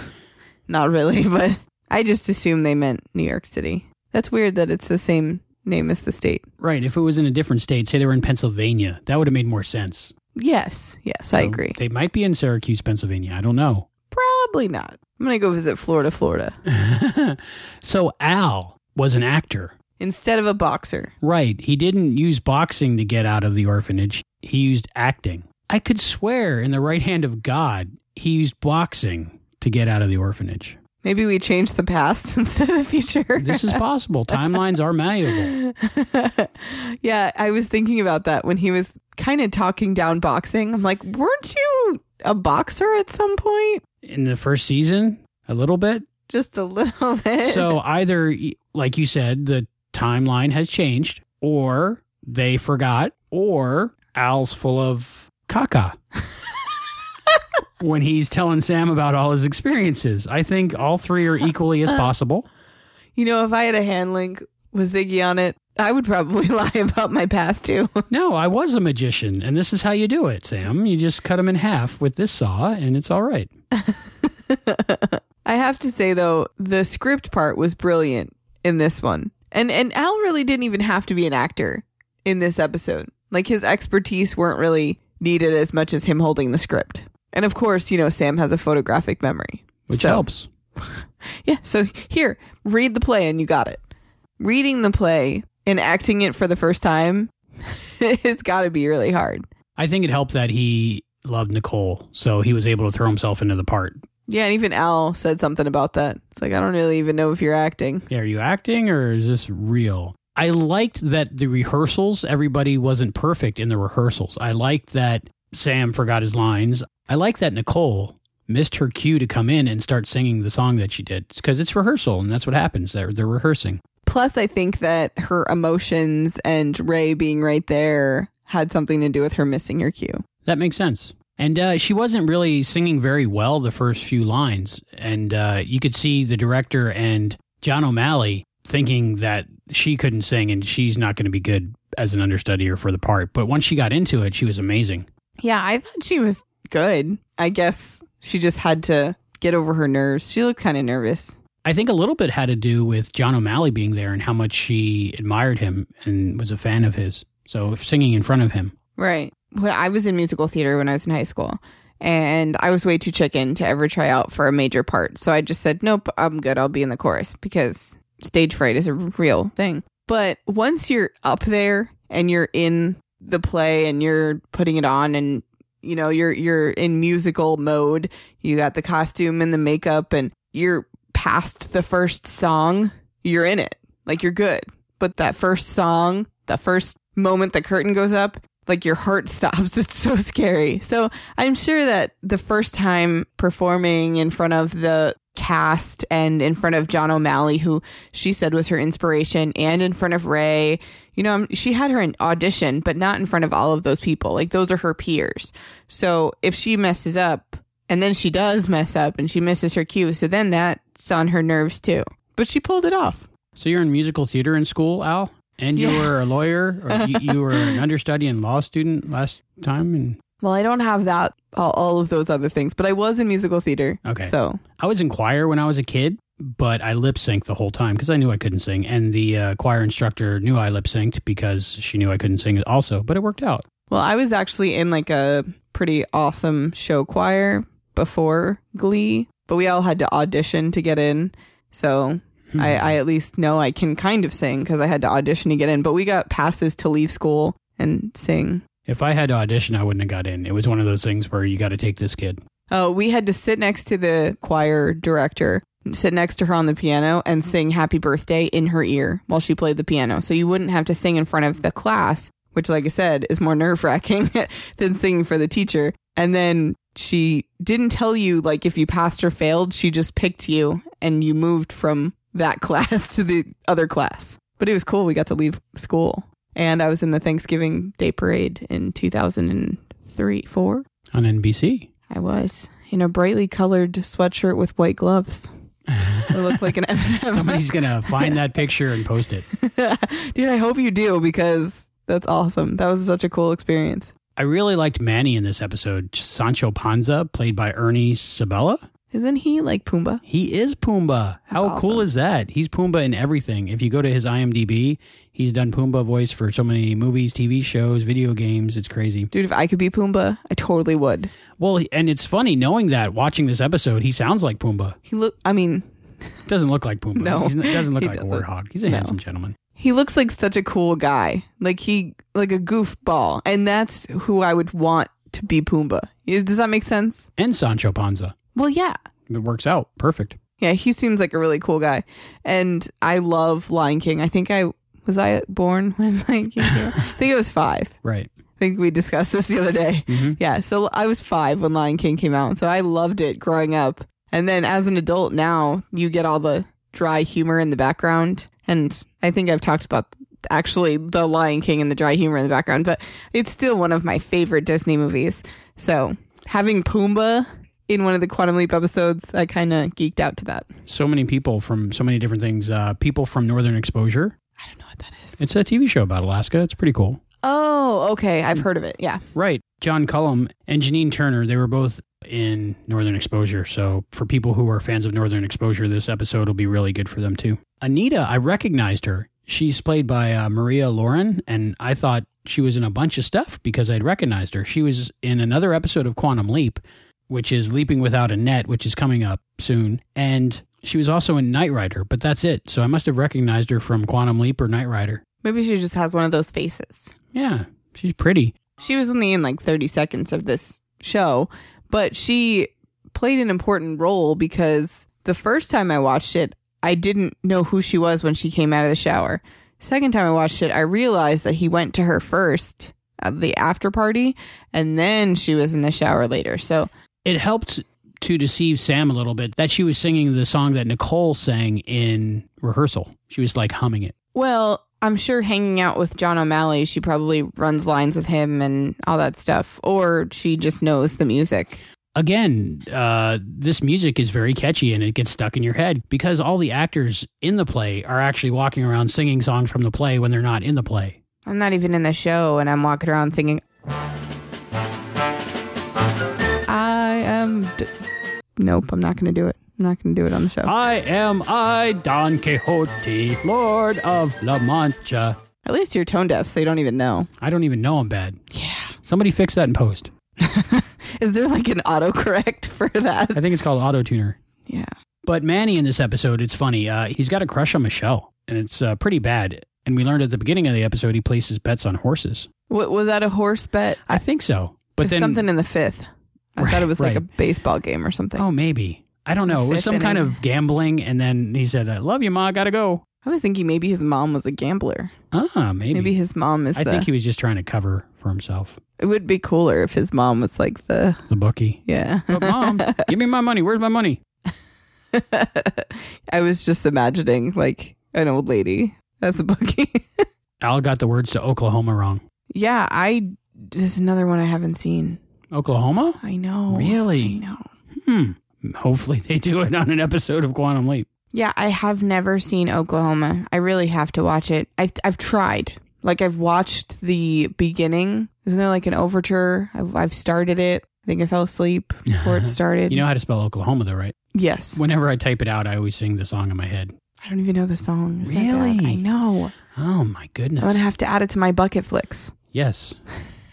Not really, but I just assumed they meant New York City. That's weird that it's the same name as the state. Right. If it was in a different state, say they were in Pennsylvania, that would have made more sense. Yes, yes, I agree. They might be in Syracuse, Pennsylvania. I don't know. Probably not. I'm gonna go visit Florida, Florida so Al was an actor. instead of a boxer. Right. He didn't use boxing to get out of the orphanage. He used acting. I could swear in the right hand of God, he used boxing to get out of the orphanage. Maybe we change the past instead of the future. This is possible. Timelines are malleable. yeah, I was thinking about that when he was kind of talking down boxing. I'm like, weren't you a boxer at some point? In the first season, a little bit. Just a little bit. So either, like you said, the timeline has changed, or they forgot, or Al's full of caca. When he's telling Sam about all his experiences. I think all three are equally as possible. you know, if I had a hand link with Ziggy on it, I would probably lie about my past too. No, I was a magician, and this is how you do it, Sam. You just cut them in half with this saw, and it's all right. I have to say though, the script part was brilliant in this one. And and Al really didn't even have to be an actor in this episode. Like his expertise weren't really needed as much as him holding the script. And of course, you know, Sam has a photographic memory. Which So- helps. Yeah, so here, read the play and you got it. Reading the play and acting it for the first time it's got to be really hard. I think it helped that he loved Nicole, so he was able to throw himself into the part. Yeah, and even Al said something about that. It's like I don't really even know if you're acting. Yeah, are you acting or is this real? I liked that the rehearsals, everybody wasn't perfect in the rehearsals. I liked that Sam forgot his lines. I like that Nicole missed her cue to come in and start singing the song that she did because it's rehearsal and that's what happens. They're, they're rehearsing. Plus, I think that her emotions and Ray being right there had something to do with her missing her cue. That makes sense. And uh, she wasn't really singing very well the first few lines. And uh, you could see the director and John O'Malley thinking that she couldn't sing and she's not going to be good as an understudier for the part. But once she got into it, she was amazing. Yeah, I thought she was good. I guess she just had to get over her nerves. She looked kind of nervous. I think a little bit had to do with John O'Malley being there and how much she admired him and was a fan of his. So singing in front of him. Right. When I was in musical theater when I was in high school, and I was way too chicken to ever try out for a major part. So I just said, nope, I'm good. I'll be in the chorus because stage fright is a real thing. But once you're up there and you're in the play and you're putting it on and you know you're you're in musical mode. You got the costume and the makeup and you're past the first song you're in it. Like you're good. But that first song the first moment the curtain goes up like your heart stops. It's so scary. So i'm sure that the first time performing in front of the cast and in front of john o'malley who she said was her inspiration and in front of ray you know, um, she had her audition, but not in front of all of those people. Like those are her peers. So if she messes up, and then she does mess up, and she misses her cue, so then that's on her nerves too. But she pulled it off. So you're in musical theater in school, Al? And you Yeah. were a lawyer or you, you were an understudy and law student last time? And Well, I don't have that all, all of those other things, but I was in musical theater. Okay. So I was in choir when I was a kid, but I lip synced the whole time because I knew I couldn't sing. And the uh, choir instructor knew I lip synced because she knew I couldn't sing also, but it worked out. well, I was actually in like a pretty awesome show choir before Glee. but we all had to audition to get in. So Hmm. I, I at least know I can kind of sing because I had to audition to get in. But we got passes to leave school and sing. If I had to audition, I wouldn't have got in. It was one of those things where you got to take this kid. Oh, we had to sit next to the choir director, sit next to her on the piano, and sing Happy Birthday in her ear while she played the piano. So you wouldn't have to sing in front of the class, which, like I said, is more nerve wracking than singing for the teacher. And then she didn't tell you, like, if you passed or failed. She just picked you and you moved from that class to the other class. But it was cool. We got to leave school. And I was in the Thanksgiving Day Parade in 2003, 4. On NBC. I was in a brightly colored sweatshirt with white gloves. I looked like an M&M. Somebody's going to find that picture and post it. Dude, I hope you do because that's awesome. That was such a cool experience. I really liked Manny in this episode. Sancho Panza, played by Ernie Sabella. Isn't he like Pumbaa? He is Pumbaa. How That's cool is that? He's Pumbaa in everything. If you go to his IMDb, he's done Pumbaa voice for so many movies, TV shows, video games. It's crazy. Dude, if I could be Pumbaa, I totally would. Well, and it's funny knowing that watching this episode, he sounds like Pumbaa. He look I mean, Doesn't look like Pumbaa. No, He's, he doesn't look he like doesn't. a warthog. He's a No. handsome gentleman. he looks like such a cool guy. Like he like a goofball. And that's who I would want to be Pumbaa. Does that make sense? And Sancho Panza. Well, yeah. It works out perfect. Yeah, he seems like a really cool guy. And I love Lion King. I think I was I born when Lion King came out? I think it was five. Right. I think we discussed this the other day. Mm-hmm. Yeah, so I was five when Lion King came out. So I loved it growing up. And then as an adult now, you get all the dry humor in the background. And I think I've talked about actually the Lion King and the dry humor in the background, but it's still one of my favorite Disney movies. So having Pumbaa in one of the Quantum Leap episodes, I kind of geeked out to that. So many people from so many different things. Uh, people from Northern Exposure. I don't know what that is. It's a TV show about Alaska. It's pretty cool. Oh, okay. I've heard of it. Yeah. Right. John Cullum and Janine Turner, they were both in Northern Exposure. So for people who are fans of Northern Exposure, this episode will be really good for them too. Anita, I recognized her. She's played by uh, Maria Lauren, and I thought she was in a bunch of stuff because I'd recognized her. She was in another episode of Quantum Leap, which is Leaping Without a Net, which is coming up soon. And she was also in Knight Rider, but that's it. So I must have recognized her from Quantum Leap or Knight Rider. Maybe she just has one of those faces. Yeah, she's pretty. She was only in like 30 seconds of this show, but she played an important role because the first time I watched it, I didn't know who she was when she came out of the shower. Second time I watched it, I realized that he went to her first at the after party, and then she was in the shower later. So it helped to deceive Sam a little bit that she was singing the song that Nicole sang in rehearsal. She was like humming it. Well, I'm sure hanging out with John O'Malley, she probably runs lines with him and all that stuff, or she just knows the music. Again, uh, this music is very catchy and it gets stuck in your head because all the actors in the play are actually walking around singing songs from the play when they're not in the play. I'm not even in the show, and I'm walking around singing. Am. D- nope, I'm not going to do it. I'm not going to do it on the show. I am I, Don Quixote, Lord of La Mancha. At least you're tone deaf, so you don't even know. I don't even know I'm bad. Yeah. Somebody fix that in post. Is there like an autocorrect for that? I think it's called Auto Tuner. Yeah. But Manny in this episode, it's funny. Uh, he's got a crush on Michelle, and it's uh, pretty bad. And we learned at the beginning of the episode he places bets on horses. What was that? A horse bet? I think so. But There's then something in the fifth. I thought it was like a baseball game or something. Oh, maybe. I don't know. It was some kind of gambling, and then he said, "I love you, ma. Gotta go." I was thinking maybe his mom was a gambler. Ah, maybe. Maybe his mom is I the. think he was just trying to cover for himself. it would be cooler if his mom was like the. The bookie. Yeah. But mom, give me my money. Where's my money? I was just imagining like an old lady as a bookie. Al got the words to Oklahoma wrong. yeah, I. There's another one I haven't seen. Oklahoma? I know. Really? I know. Hmm. Hopefully they do it on an episode of Quantum Leap. Yeah, I have never seen Oklahoma. I really have to watch it. I've I've tried. Like I've watched the beginning. Isn't there like an overture? I've I've started it. I think I fell asleep before it started. You know how to spell Oklahoma, though, right? Yes. Whenever I type it out, I always sing the song in my head. I don't even know the song. Is? Really? I know. Oh my goodness. I'm gonna have to add it to my bucket flicks. yes.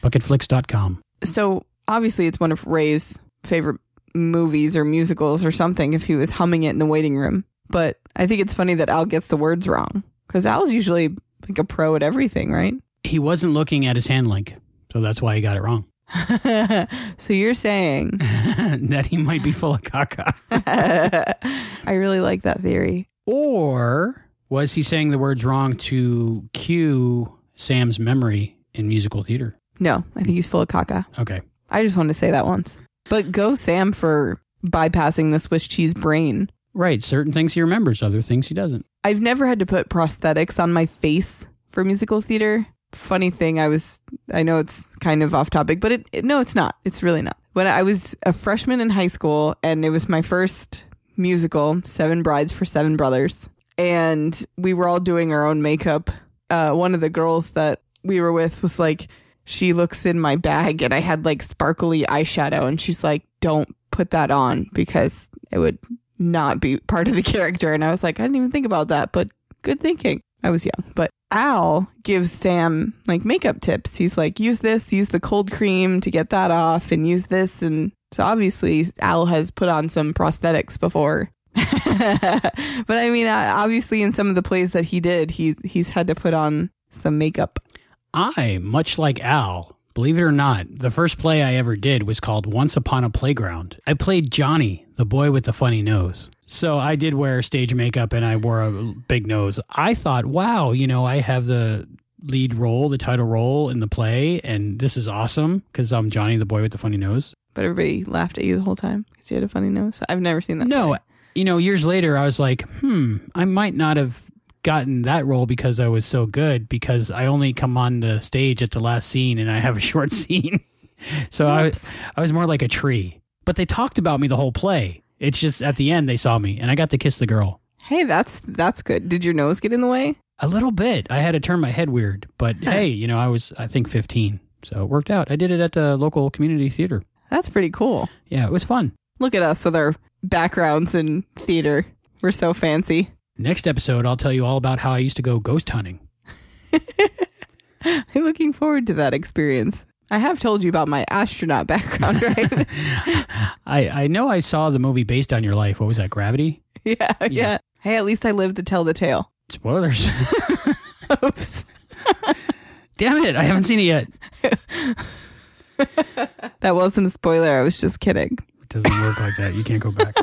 Bucketflix.com. So obviously, it's one of Ray's favorite movies or musicals or something if he was humming it in the waiting room. But I think it's funny that Al gets the words wrong because Al's usually like a pro at everything, right? He wasn't looking at his hand link, so that's why he got it wrong. so you're saying that he might be full of caca. I really like that theory. Or was he saying the words wrong to cue Sam's memory in musical theater? No, I think he's full of caca. Okay. I just wanted to say that once. But go Sam for bypassing the Swiss cheese brain. Right. Certain things he remembers, other things he doesn't. I've never had to put prosthetics on my face for musical theater. Funny thing, I was, I know it's kind of off topic, but it, it no, it's not. It's really not. When I was a freshman in high school and it was my first musical, Seven Brides for Seven Brothers, and we were all doing our own makeup. Uh, one of the girls that we were with was like, she looks in my bag and I had like sparkly eyeshadow and she's like, don't put that on because it would not be part of the character. And I was like, I didn't even think about that, but good thinking. I was young, but Al gives Sam like makeup tips. He's like, use this, use the cold cream to get that off, and use this. And so obviously, Al has put on some prosthetics before. but I mean, uh, obviously, in some of the plays that he did, he he's had to put on some makeup. I, much like Al, believe it or not, the first play I ever did was called Once Upon a Playground. I played Johnny, the boy with the funny nose. So I did wear stage makeup and I wore a big nose. I thought, wow, you know, I have the lead role, the title role in the play, and this is awesome because I'm Johnny, the boy with the funny nose. But everybody laughed at you the whole time because you had a funny nose. I've never seen that. No, play. you know, years later, I was like, hmm, I might not have gotten that role because I was so good because I only come on the stage at the last scene and I have a short scene. so I, I was more like a tree. But they talked about me the whole play. It's just at the end they saw me and I got to kiss the girl. Hey, that's that's good. Did your nose get in the way? A little bit. I had to turn my head weird, but hey, you know, I was I think 15. So it worked out. I did it at the local community theater. That's pretty cool. Yeah, it was fun. Look at us with our backgrounds in theater. We're so fancy. Next episode, I'll tell you all about how I used to go ghost hunting. I'm looking forward to that experience. I have told you about my astronaut background, right? I I know I saw the movie based on your life. What was that? Gravity? yeah, yeah, yeah. Hey, at least I lived to tell the tale. Spoilers. Oops. Damn it, I haven't seen it yet. that wasn't a spoiler. I was just kidding. It doesn't work like that. You can't go back.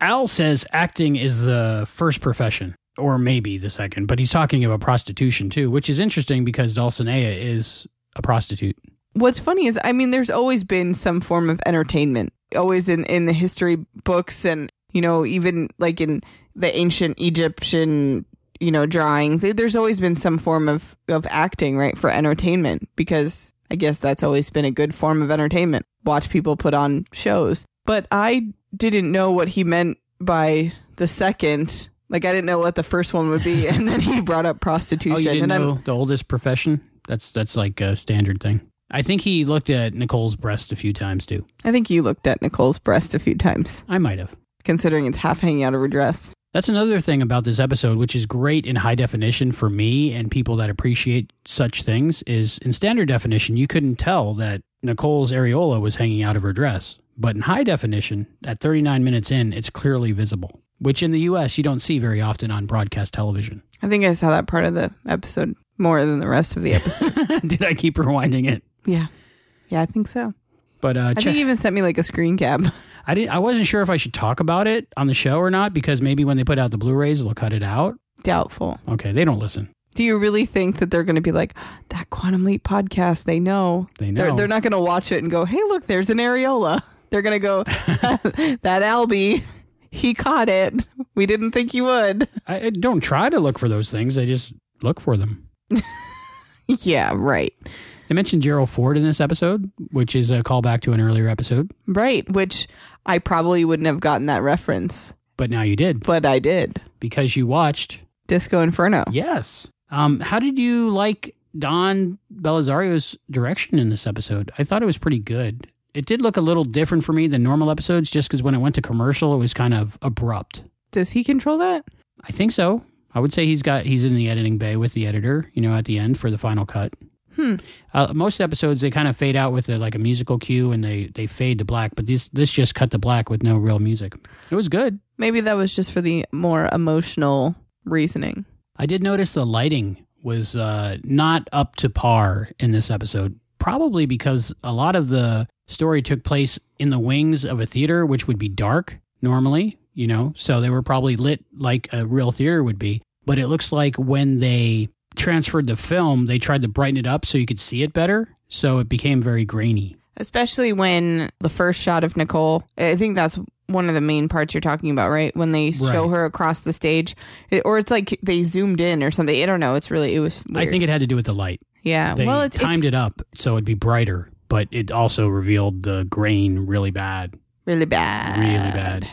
Al says acting is the first profession, or maybe the second, but he's talking about prostitution too, which is interesting because Dulcinea is a prostitute. What's funny is, I mean, there's always been some form of entertainment, always in, in the history books and, you know, even like in the ancient Egyptian, you know, drawings. Eh, there's always been some form of, of acting, right, for entertainment because I guess that's always been a good form of entertainment. Watch people put on shows. But I didn't know what he meant by the second. Like I didn't know what the first one would be, and then he brought up prostitution. Oh, you didn't and know I'm, the oldest profession? That's that's like a standard thing. I think he looked at Nicole's breast a few times too. I think you looked at Nicole's breast a few times, I might have. considering it's half hanging out of her dress. That's another thing about this episode, which is great in high definition for me and people that appreciate such things, is in standard definition, you couldn't tell that Nicole's areola was hanging out of her dress. But in high definition, at 39 minutes in, it's clearly visible, which in the US you don't see very often on broadcast television. I think I saw that part of the episode more than the rest of the episode. Did I keep rewinding it? yeah, yeah, I think so. But uh, I think he even sent me like a screen cap. I didn't. I wasn't sure if I should talk about it on the show or not because maybe when they put out the Blu-rays, they'll cut it out. Doubtful. Okay, they don't listen. Do you really think that they're going to be like that Quantum Leap podcast? They know. They They're, know. they're not going to watch it and go, "Hey, look, there's an areola." They're going to go, "That Albie, he caught it. We didn't think he would." I, I don't try to look for those things. I just look for them. yeah, right, They mentioned Gerald Ford in this episode, which is a callback to an earlier episode. right. Which I probably wouldn't have gotten that reference, But now you did but I did. because you watched. Disco Inferno. Yes. Um, how did you like Don Bellisario's direction in this episode? I thought it was pretty good. It did look a little different for me than normal episodes, just because when it went to commercial, it was kind of abrupt. Does he control that? I think so. I would say he's got he's in the editing bay with the editor, you know, at the end for the final cut. Hmm. Uh, most episodes they kind of fade out with a, like a musical cue and they they fade to black, but this this just cut to black with no real music. It was good. Maybe that was just for the more emotional reasoning. I did notice the lighting was uh, not up to par in this episode, probably because a lot of the story took place in the wings of a theater, which would be dark normally, you know, so they were probably lit like a real theater would be. But it looks like when they transferred the film, they tried to brighten it up so you could see it better. So it became very grainy. Especially when the first shot of Nicole, I think that's one of the main parts you're talking about, right? When they show her across the stage, It- or it's like they zoomed in or something. I don't know. It's really, it was. I think it had to do with the light. yeah. They well, it, timed it's it up so it'd be brighter, but it also revealed the grain really bad. really bad. Really bad.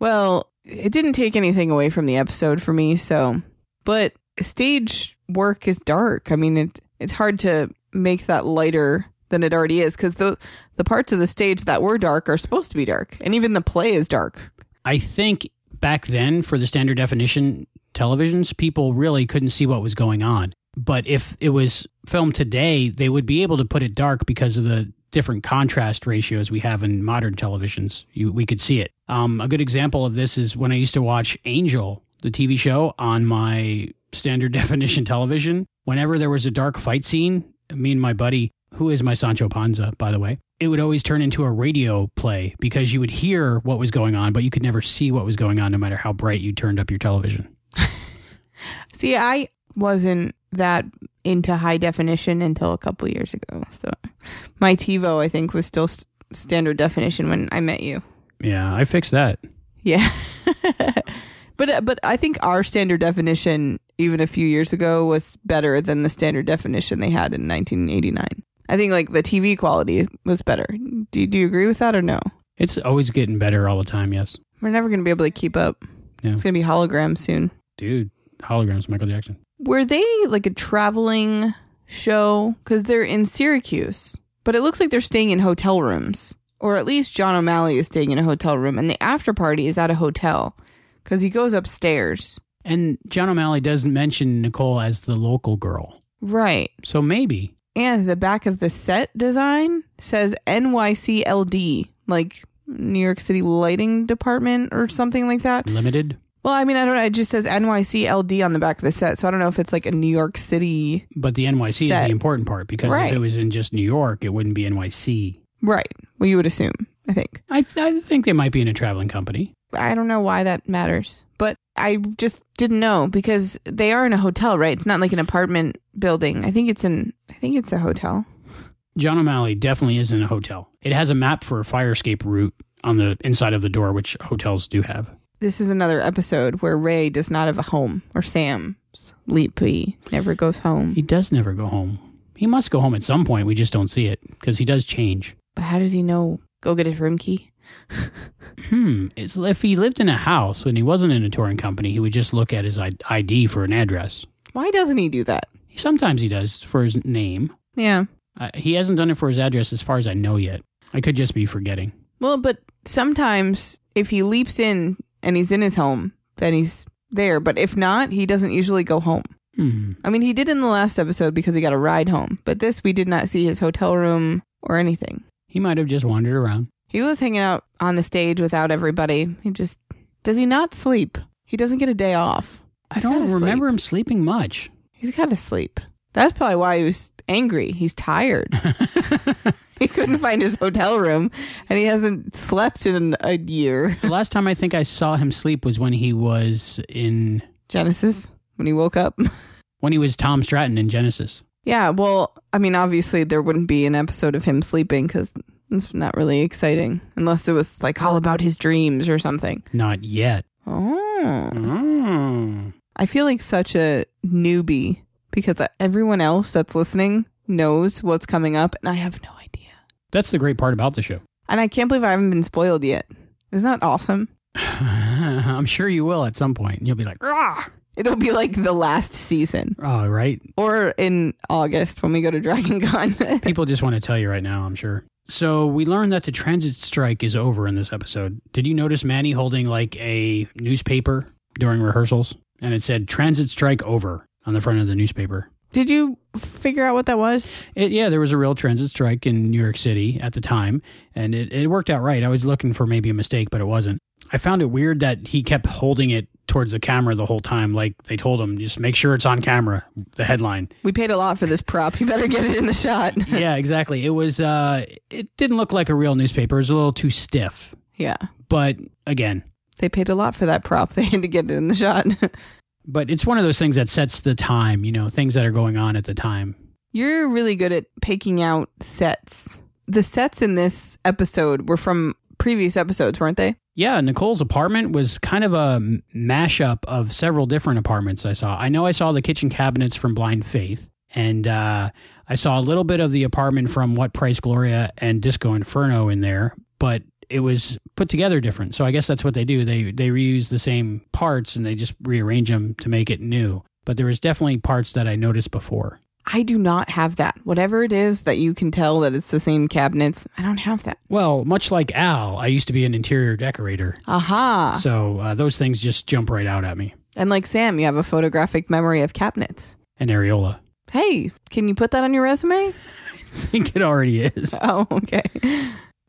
Well, it didn't take anything away from the episode for me. So, but stage work is dark. I mean, it it's hard to make that lighter than it already is because the the parts of the stage that were dark are supposed to be dark, and even the play is dark. I think back then for the standard definition televisions, people really couldn't see what was going on. But if it was filmed today, they would be able to put it dark because of the different contrast ratios we have in modern televisions. You, we could see it. Um, a good example of this is when I used to watch Angel, the TV show, on my standard definition television. Whenever there was a dark fight scene, me and my buddy, who is my Sancho Panza, by the way, it would always turn into a radio play because you would hear what was going on, but you could never see what was going on no matter how bright you turned up your television. See, I wasn't that into high definition until a couple years ago. So, my TiVo, I think, was still st- standard definition when I met you. Yeah, I fixed that. Yeah. but but I think our standard definition even a few years ago was better than the standard definition they had in 1989. I think like the TV quality was better. Do do you agree with that or no? It's always getting better all the time, yes. We're never going to be able to keep up. Yeah. It's going to be holograms soon. Dude, holograms, Michael Jackson. Were they like a traveling show cuz they're in Syracuse, but it looks like they're staying in hotel rooms. Or at least John O'Malley is staying in a hotel room and the after party is at a hotel cuz he goes upstairs. And John O'Malley doesn't mention Nicole as the local girl. Right. So maybe. And the back of the set design says NYCLD, like New York City Lighting Department or something like that. Limited. Well, I mean, I don't know. It just says NYCLD on the back of the set. So I don't know if it's like a New York City. But the NYC is the important part because Right. if it was in just New York, it wouldn't be NYC. Right. Well, you would assume, I think. I, I think they might be in a traveling company. I don't know why that matters, but I just didn't know because they are in a hotel, right? It's not like an apartment building. I think it's an, I think it's a hotel. John O'Malley definitely is in a hotel. It has a map for a fire escape route on the inside of the door, which hotels do have. This is another episode where Ray does not have a home, or Sam Leapy never goes home. He does never go home. He must go home at some point. We just don't see it because he does change. But how does he know? Go get his room key. Hmm. It's, if he lived in a house and he wasn't in a touring company, he would just look at his ID for an address. Why doesn't he do that? Sometimes he does for his name. Yeah. Uh, he hasn't done it for his address as far as I know yet. I could just be forgetting. Well, but sometimes if he leaps in and he's in his home, then he's there. But if not, he doesn't usually go home. Hmm. I mean, he did in the last episode because he got a ride home. But this, we did not see his hotel room or anything. He might have just wandered around. He was hanging out on the stage without everybody. He just does he not sleep? He doesn't get a day off. I don't remember him sleeping much. He's got to sleep. That's probably why he was angry. He's tired. he couldn't find his hotel room, and he hasn't slept in a year. The last time I think I saw him sleep was when he was in Genesis when he woke up. when he was Tom Stratton in Genesis. Yeah, well, I mean, obviously there wouldn't be an episode of him sleeping because it's not really exciting unless it was like all about his dreams or something. Not yet. Oh, Mm. I feel like such a newbie because everyone else that's listening knows what's coming up, and I have no. That's the great part about the show. And I can't believe I haven't been spoiled yet. Isn't that awesome? I'm sure you will at some point. You'll be like, ah, It'll be like the last season oh, right. or in August when we go to Dragon Con. People just want to tell you right now, I'm sure. So we learned that the transit strike is over in this episode. Did you notice Manny holding like a newspaper during rehearsals? And it said transit strike over on the front of the newspaper. Did you figure out what that was? It, yeah, there was a real transit strike in New York City at the time, and it, it worked out right. I was looking for maybe a mistake, but it wasn't. I found it weird that he kept holding it towards the camera the whole time. Like they told him, just make sure it's on camera, the headline. We paid a lot for this prop. You better get it in the shot. yeah, exactly. It was, uh, it didn't look like a real newspaper. It was a little too stiff. yeah. But again, They paid a lot for that prop. They had to get it in the shot. but it's one of those things that sets the time, you know, things that are going on at the time. You're really good at picking out sets. The sets in this episode were from previous episodes, weren't they? Yeah, Nicole's apartment was kind of a mashup of several different apartments I saw. I know I saw the kitchen cabinets from Blind Faith, and uh, I saw a little bit of the apartment from What Price Gloria and Disco Inferno in there, but it was put together different. So I guess that's what they do. They they reuse the same parts and they just rearrange them to make it new. But there was definitely parts that I noticed before. I do not have that. Whatever it is that you can tell that it's the same cabinets, I don't have that. Well, much like Al, I used to be an interior decorator. Aha. So uh, those things just jump right out at me. And like Sam, you have a photographic memory of cabinets. And areola. Hey, can you put that on your resume? I think it already is. Oh, okay.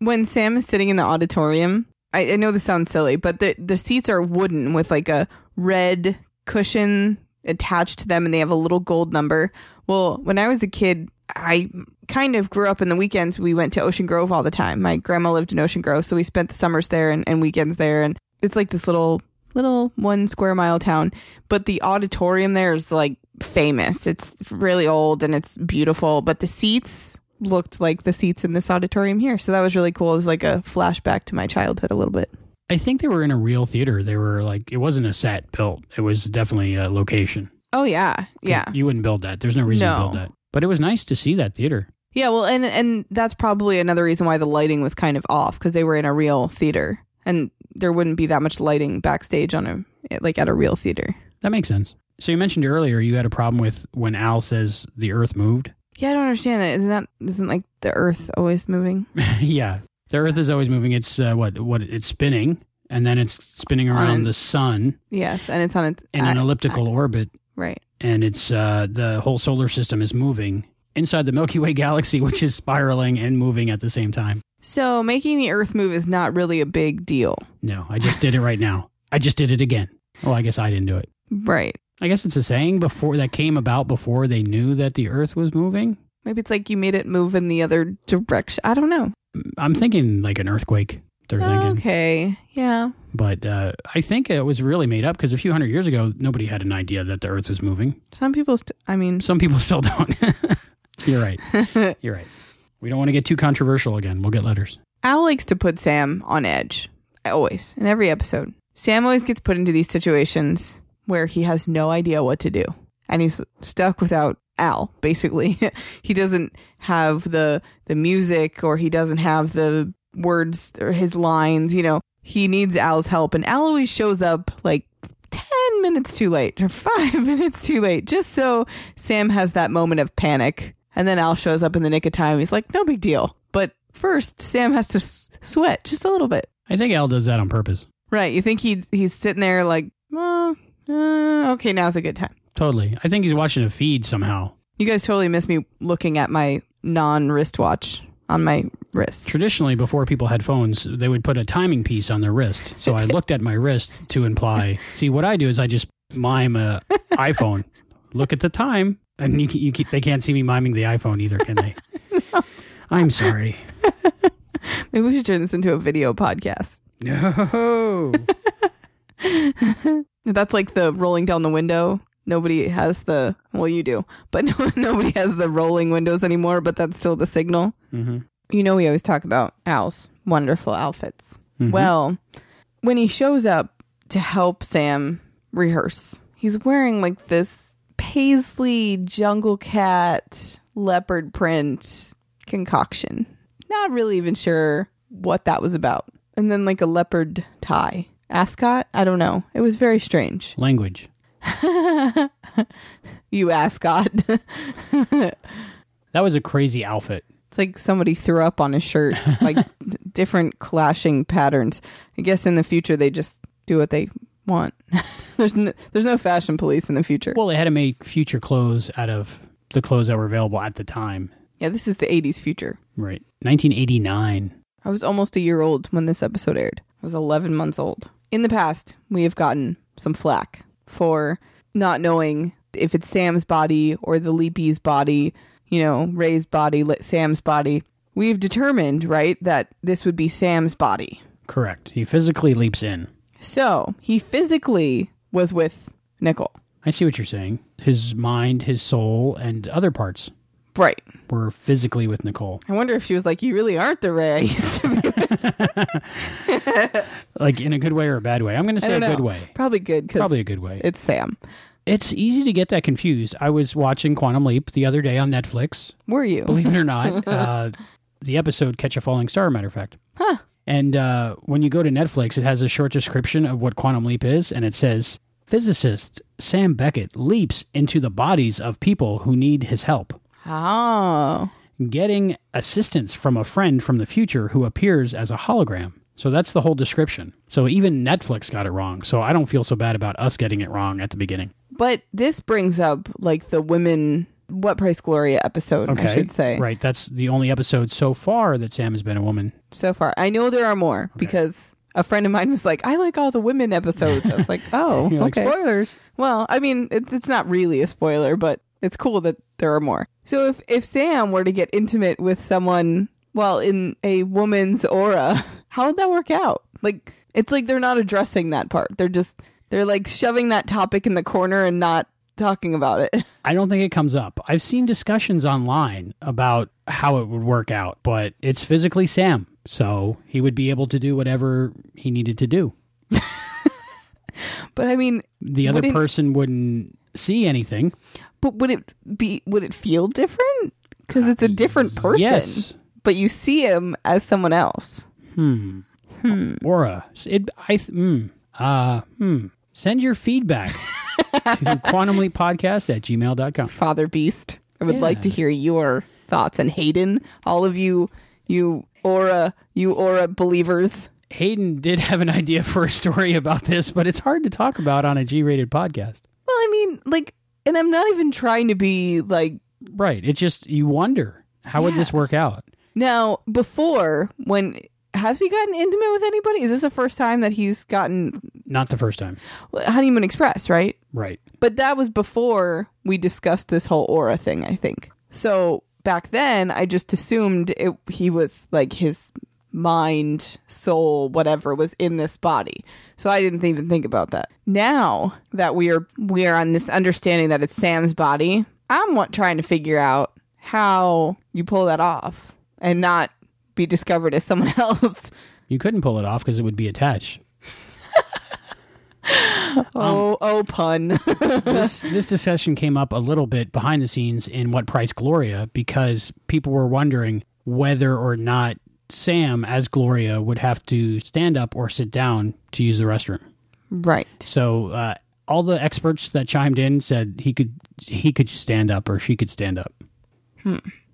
When Sam is sitting in the auditorium, I, I know this sounds silly, but the, the seats are wooden with like a red cushion attached to them and they have a little gold number. Well, when I was a kid, I kind of grew up in the weekends. We went to Ocean Grove all the time. My grandma lived in Ocean Grove, so we spent the summers there and, and weekends there. And it's like this little, little one square mile town. But the auditorium there is like famous. It's really old and it's beautiful, but the seats looked like the seats in this auditorium here. So that was really cool. It was like a flashback to my childhood a little bit. I think they were in a real theater. They were like, it wasn't a set built. It was definitely a location. Oh yeah. Yeah. You wouldn't build that. There's no reason to build that. But it was nice to see that theater. Yeah, well, and and that's probably another reason why the lighting was kind of off because they were in a real theater, and there wouldn't be that much lighting backstage on a like at a real theater. That makes sense. So you mentioned earlier you had a problem with when Al says the earth moved. Yeah, I don't understand that. Isn't that isn't like the Earth always moving? yeah. The earth is always moving. It's uh, what what it's spinning and then it's spinning around the sun Yes, and it's on its in an elliptical axis. orbit Right. and it's uh, the whole solar system is moving inside the Milky Way galaxy which is spiraling and moving at the same time. So making the Earth move is not really a big deal, No, I just did it right now. I just did it again. Well, I guess I didn't do it. right? I guess it's a saying before that came about before they knew that the Earth was moving. Maybe it's like you made it move in the other direction. I don't know. I'm thinking like an earthquake. They're thinking, Okay, yeah. but uh, I think it was really made up because a few hundred years ago, nobody had an idea that the Earth was moving. Some people, st- I mean, Some people still don't. You're right. You're right. We don't want to get too controversial again. We'll get letters. Al likes to put Sam on edge. Always. In every episode. Sam always gets put into these situations where he has no idea what to do. And he's stuck without Al, basically. he doesn't have the the music or he doesn't have the words or his lines, you know. He needs Al's help and Al always shows up like 10 minutes too late or 5 minutes too late just so Sam has that moment of panic. And then Al shows up in the nick of time. He's like, "No big deal." But first, Sam has to s- sweat just a little bit. I think Al does that on purpose. Right. You think he he's sitting there like, oh, uh, okay, now's a good time. Totally. I think he's watching a feed somehow. You guys totally miss me looking at my non wristwatch on my wrist. Traditionally, before people had phones, they would put a timing piece on their wrist. So I looked at my wrist to imply. See, what I do is I just mime a iPhone. Look at the time, and you, you keep, they can't see me miming the iPhone either, can they? I'm sorry. Maybe we should turn this into a video podcast. No. That's like the rolling down the window. Nobody has the well, you do, but no, nobody has the rolling windows anymore. But that's still the signal. hmm you know we always talk about Al's wonderful outfits. Mhm. Well, when he shows up to help Sam rehearse, he's wearing like this paisley jungle cat leopard print concoction. Not really even sure what that was about. And then like a leopard tie. Ascot? I don't know. It was very strange. Language. You ascot. That was a crazy outfit. It's like somebody threw up on his shirt, like different clashing patterns. I guess in the future they just do what they want. there's no, there's no fashion police in the future. Well, they had to make future clothes out of the clothes that were available at the time. Yeah, this is the 80s future. Right. 1989. I was almost a year old when this episode aired. I was 11 months old. In the past, we have gotten some flack for not knowing if it's Sam's body or the Leapy's body, you know, Ray's body, Sam's body. We've determined, right, that this would be Sam's body. Correct. He physically leaps in. So he physically was with Nicole. I see what you're saying. His mind, his soul, and other parts Right. We were physically with Nicole. I wonder if she was like, You really aren't the Ray I used to be. Like in a good way or a bad way. I'm going to say a don't good way. Probably good because Probably a good way. it's Sam. It's easy to get that confused. I was watching Quantum Leap the other day on Netflix. Were you? Believe it or not, uh, the episode "Catch a Falling Star." Matter of fact. Huh. And uh, when you go to Netflix, it has a short description of what quantum leap is, and it says physicist Sam Beckett leaps into the bodies of people who need his help, Oh. getting assistance from a friend from the future who appears as a hologram. So that's the whole description. So even Netflix got it wrong. So I don't feel so bad about us getting it wrong at the beginning. But this brings up like the women what price Gloria episode, Okay. I should say. Right. That's the only episode so far that Sam has been a woman. So far. I know there are more because a friend of mine was like, I like all the women episodes. I was like, oh, You're like, spoilers. Well, I mean, it, it's not really a spoiler, but it's cool that there are more. So if if Sam were to get intimate with someone, well, in a woman's aura, how would that work out? Like, it's like they're not addressing that part. They're just they're like shoving that topic in the corner and not talking about it. I don't think it comes up. I've seen discussions online about how it would work out, but it's physically Sam. So he would be able to do whatever he needed to do. But I mean, The other wouldn't- person wouldn't see anything. But would it be? Would it feel different? Because it's a different person. Yes. But you see him as someone else. Hmm. Aura. It, I, th- mm, uh, hmm. Send your feedback to quantumleappodcast at gmail.com. Father Beast. I would like to hear your thoughts. And Hayden, all of you, you aura, you aura believers. Hayden did have an idea for a story about this, but it's hard to talk about on a G rated podcast. Well, I mean, like, and I'm not even trying to be like. Right. It's just, you wonder, how would this work out? Now, before, when. Has he gotten intimate with anybody? Is this the first time that he's gotten Not the first time. Honeymoon Express, right? Right. But that was before we discussed this whole aura thing, I think. So back then, I just assumed it, he was like his mind, soul, whatever was in this body. So I didn't even think about that. Now that we are we are on this understanding that it's Sam's body, I'm what, trying to figure out how you pull that off and not be discovered as someone else. You couldn't pull it off because it would be attached. oh, oh, pun. this this discussion came up a little bit behind the scenes in what price Gloria because people were wondering whether or not Sam as Gloria would have to stand up or sit down to use the restroom. right. So uh, all the experts that chimed in said he could he could stand up or she could stand up.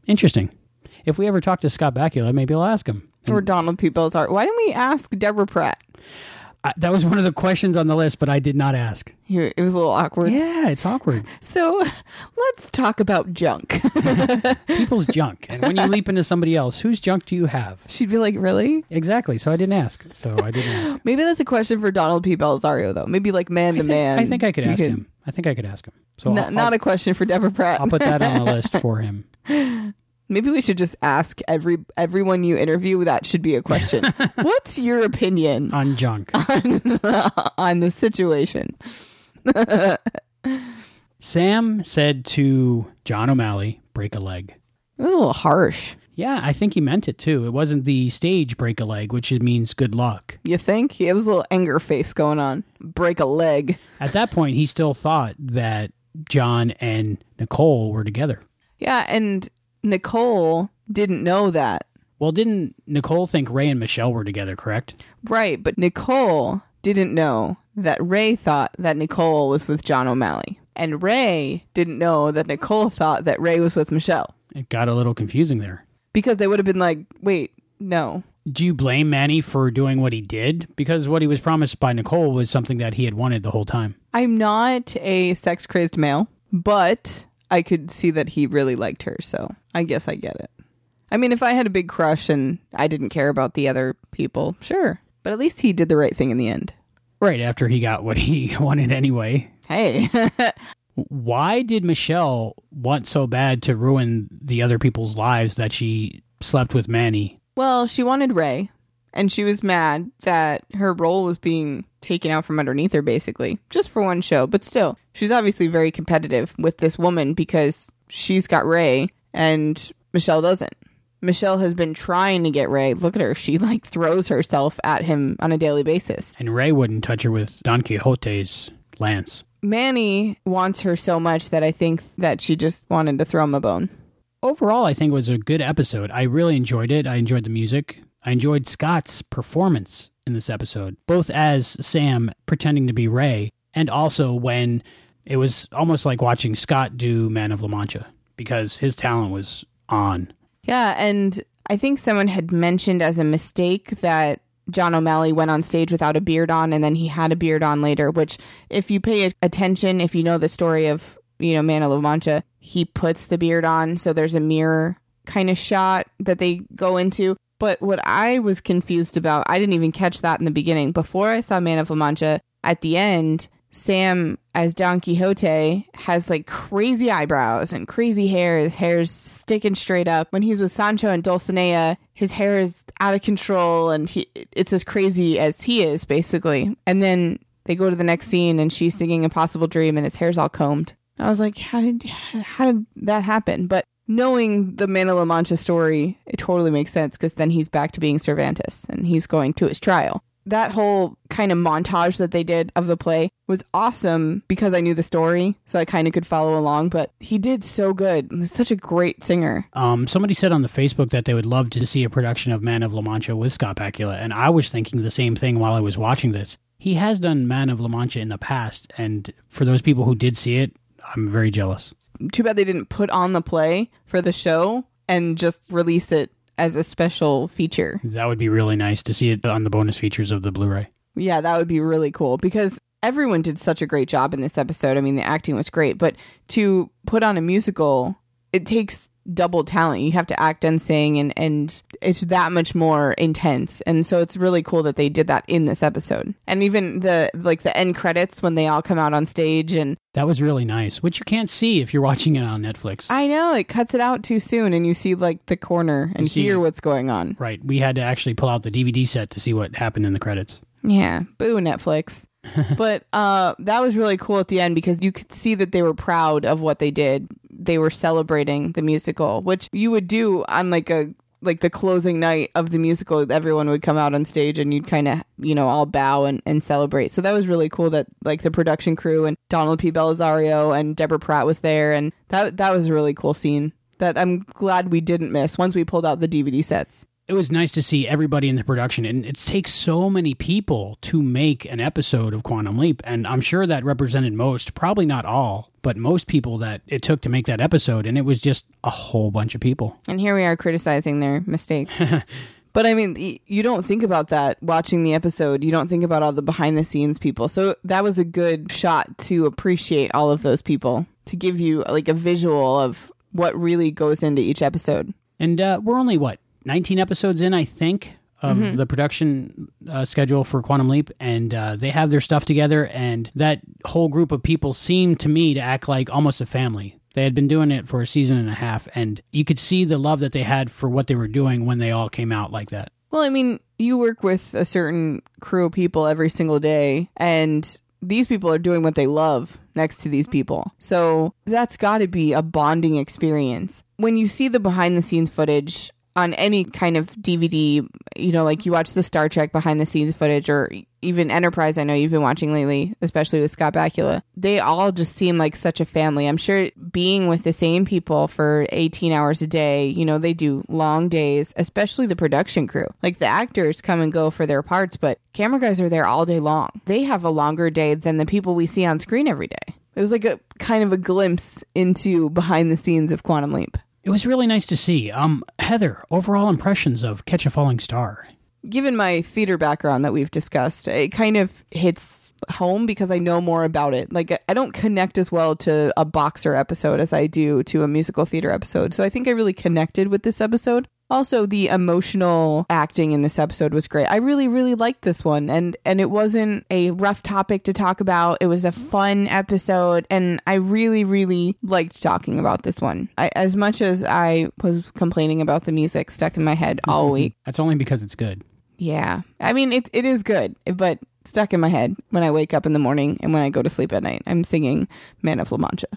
Interesting. If we ever talk to Scott Bakula, maybe I'll ask him. Or Donald P. Bellisario. Why didn't we ask Deborah Pratt? I, that was one of the questions on the list, but I did not ask. Here, it was a little awkward. Yeah, it's awkward. So let's talk about junk. People's junk, and when you leap into somebody else, whose junk do you have? She'd be like, really? Exactly. So I didn't ask. So I didn't ask. Maybe that's a question for Donald P. Bellisario, though. Maybe like man to man. I think I could ask him. I think I could ask him. So N- I'll, not I'll, a question for Deborah Pratt. I'll put that on the list for him. Maybe we should just ask every everyone you interview. That should be a question. What's your opinion On junk. on the situation? Sam said to John O'Malley, break a leg. It was a little harsh. Yeah, I think he meant it too. It wasn't the stage break a leg, which means good luck. You think? It was a little anger face going on. Break a leg. At that point, he still thought that John and Nicole were together. Yeah, and Nicole didn't know that. Well, didn't Nicole think Ray and Michelle were together, correct? Right, but Nicole didn't know that Ray thought that Nicole was with John O'Malley. And Ray didn't know that Nicole thought that Ray was with Michelle. It got a little confusing there. Because they would have been like, wait, no. Do you blame Manny for doing what he did? Because what he was promised by Nicole was something that he had wanted the whole time. I'm not a sex crazed male, but I could see that he really liked her, so I guess I get it. I mean, if I had a big crush and I didn't care about the other people, sure. But at least he did the right thing in the end. Right after he got what he wanted anyway. Hey. Why did Michelle want so bad to ruin the other people's lives that she slept with Manny? well, she wanted Ray, and she was mad that her role was being taken out from underneath her, basically, just for one show. But still, she's obviously very competitive with this woman because she's got Ray and Michelle doesn't. Michelle has been trying to get Ray. Look at her. She like throws herself at him on a daily basis. And Ray wouldn't touch her with Don Quixote's lance. Manny wants her so much that I think that she just wanted to throw him a bone. Overall, I think it was a good episode. I really enjoyed it. I enjoyed the music. I enjoyed Scott's performance in this episode, both as Sam pretending to be Ray, and also when it was almost like watching Scott do Man of La Mancha because his talent was on. Yeah, and I think someone had mentioned as a mistake that John O'Malley went on stage without a beard on and then he had a beard on later, which if you pay attention, if you know the story of, you know, Man of La Mancha, he puts the beard on, so there's a mirror kind of shot that they go into. But what I was confused about, I didn't even catch that in the beginning. Before I saw Man of La Mancha, at the end, Sam as Don Quixote has like crazy eyebrows and crazy hair. His hair's sticking straight up. When he's with Sancho and Dulcinea, his hair is out of control and he it's as crazy as he is basically. And then they go to the next scene and she's singing Impossible Dream and his hair's all combed. I was like, how did how did that happen? But knowing the Man of La Mancha story, it totally makes sense because then he's back to being Cervantes and he's going to his trial that whole kind of montage that they did of the play was awesome because I knew the story, so I kind of could follow along. But he did so good. He's such a great singer. Um, somebody said on the Facebook that they would love to see a production of Man of La Mancha with Scott Bakula, and I was thinking the same thing while I was watching this. He has done Man of La Mancha in the past, and for those people who did see it, I'm very jealous. Too bad they didn't put on the play for the show and just release it as a special feature. That would be really nice to see it on the bonus features of the Blu-ray. Yeah, that would be really cool because everyone did such a great job in this episode. I mean, the acting was great, but to put on a musical, it takes double talent. You have to act and sing and and it's that much more intense. And so it's really cool that they did that in this episode. And even the like the end credits when they all come out on stage and That was really nice, which you can't see if you're watching it on Netflix. I know it cuts it out too soon and you see like the corner and hear it. what's going on. right. We had to actually pull out the DVD set to see what happened in the credits. Yeah, boo Netflix. but uh that was really cool at the end because you could see that they were proud of what they did. They were celebrating the musical, which you would do on like a like the closing night of the musical, everyone would come out on stage and you'd kind of, you know, all bow and, and celebrate. So that was really cool that like the production crew and Donald P. Bellisario and Deborah Pratt was there. And that, that was a really cool scene that I'm glad we didn't miss once we pulled out the DVD sets. It was nice to see everybody in the production, and it takes so many people to make an episode of Quantum Leap. And I'm sure that represented most, probably not all, but most people that it took to make that episode. And it was just a whole bunch of people. And here we are criticizing their mistake. but I mean, you don't think about that watching the episode. You don't think about all the behind the scenes people. So that was a good shot to appreciate all of those people to give you like a visual of what really goes into each episode. And uh, we're only, what, 19 episodes in, I think, of the production uh, schedule for Quantum Leap. And uh, they have their stuff together. And that whole group of people seemed to me to act like almost a family. They had been doing it for a season and a half. And you could see the love that they had for what they were doing when they all came out like that. Well, I mean, you work with a certain crew of people every single day, and these people are doing what they love next to these people. So that's got to be a bonding experience. When you see the behind the scenes footage on any kind of DVD, you know, like you watch the Star Trek behind the scenes footage or even Enterprise, I know you've been watching lately, especially with Scott Bakula, they all just seem like such a family. I'm sure being with the same people for 18 hours a day, you know, they do long days, especially the production crew. Like the actors come and go for their parts, but camera guys are there all day long. They have a longer day than the people we see on screen every day. It was like a kind of a glimpse into behind the scenes of Quantum Leap. It was really nice to see. Um, Heather, overall impressions of Catch a Falling Star. given my theater background that we've discussed, it kind of hits home because I know more about it. Like I don't connect as well to a boxer episode as I do to a musical theater episode. So I think I really connected with this episode. Also, the emotional acting in this episode was great. I really, really liked this one, and and it wasn't a rough topic to talk about. It was a fun episode, and I really, really liked talking about this one. I, as much as I was complaining about the music stuck in my head all week. That's only because it's good. Yeah, I mean it. It is good, but stuck in my head when I wake up in the morning and when I go to sleep at night. I'm singing Man of La Mancha.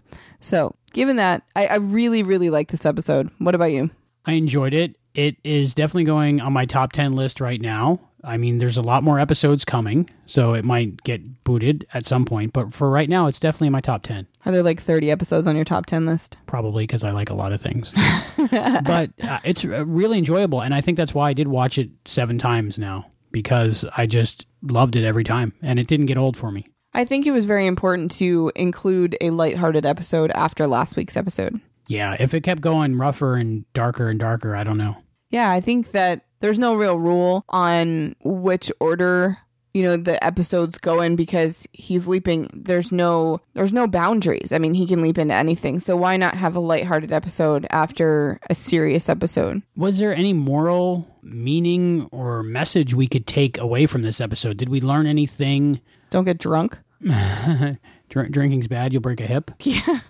So, given that, I, I really, really like this episode. What about you? I enjoyed it. It is definitely going on my top 10 list right now. I mean, there's a lot more episodes coming, so it might get booted at some point. But for right now, it's definitely in my top 10. Are there like 30 episodes on your top 10 list? Probably because I like a lot of things. but uh, it's uh, really enjoyable. And I think that's why I did watch it seven times now because I just loved it every time and it didn't get old for me. I think it was very important to include a lighthearted episode after last week's episode. Yeah, if it kept going rougher and darker and darker, I don't know. Yeah, I think that there's no real rule on which order you know the episodes go in because he's leaping there's no there's no boundaries. I mean he can leap into anything. So why not have a lighthearted episode after a serious episode? Was there any moral meaning or message we could take away from this episode? Did we learn anything? Don't get drunk? Dr- drinking's bad you'll break a hip? Yeah.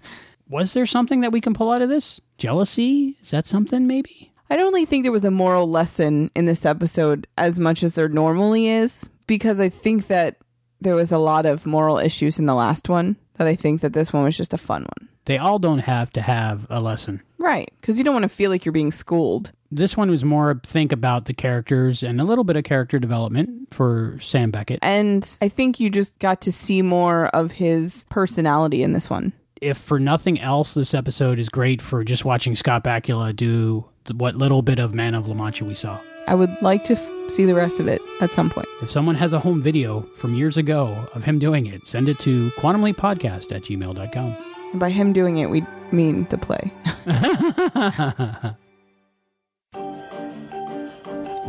Was there something that we can pull out of this? Jealousy? Is that something maybe I don't really think there was a moral lesson in this episode as much as there normally is, because I think that there was a lot of moral issues in the last one that I think that this one was just a fun one. They all don't have to have a lesson. Right, because you don't want to feel like you're being schooled. This one was more think about the characters and a little bit of character development for Sam Beckett. And I think you just got to see more of his personality in this one. If for nothing else, this episode is great for just watching Scott Bakula do what little bit of Man of La Mancha we saw. I would like to f- see the rest of it at some point. If someone has a home video from years ago of him doing it, send it to quantumleappodcast at gmail.com. And by him doing it, we mean the play.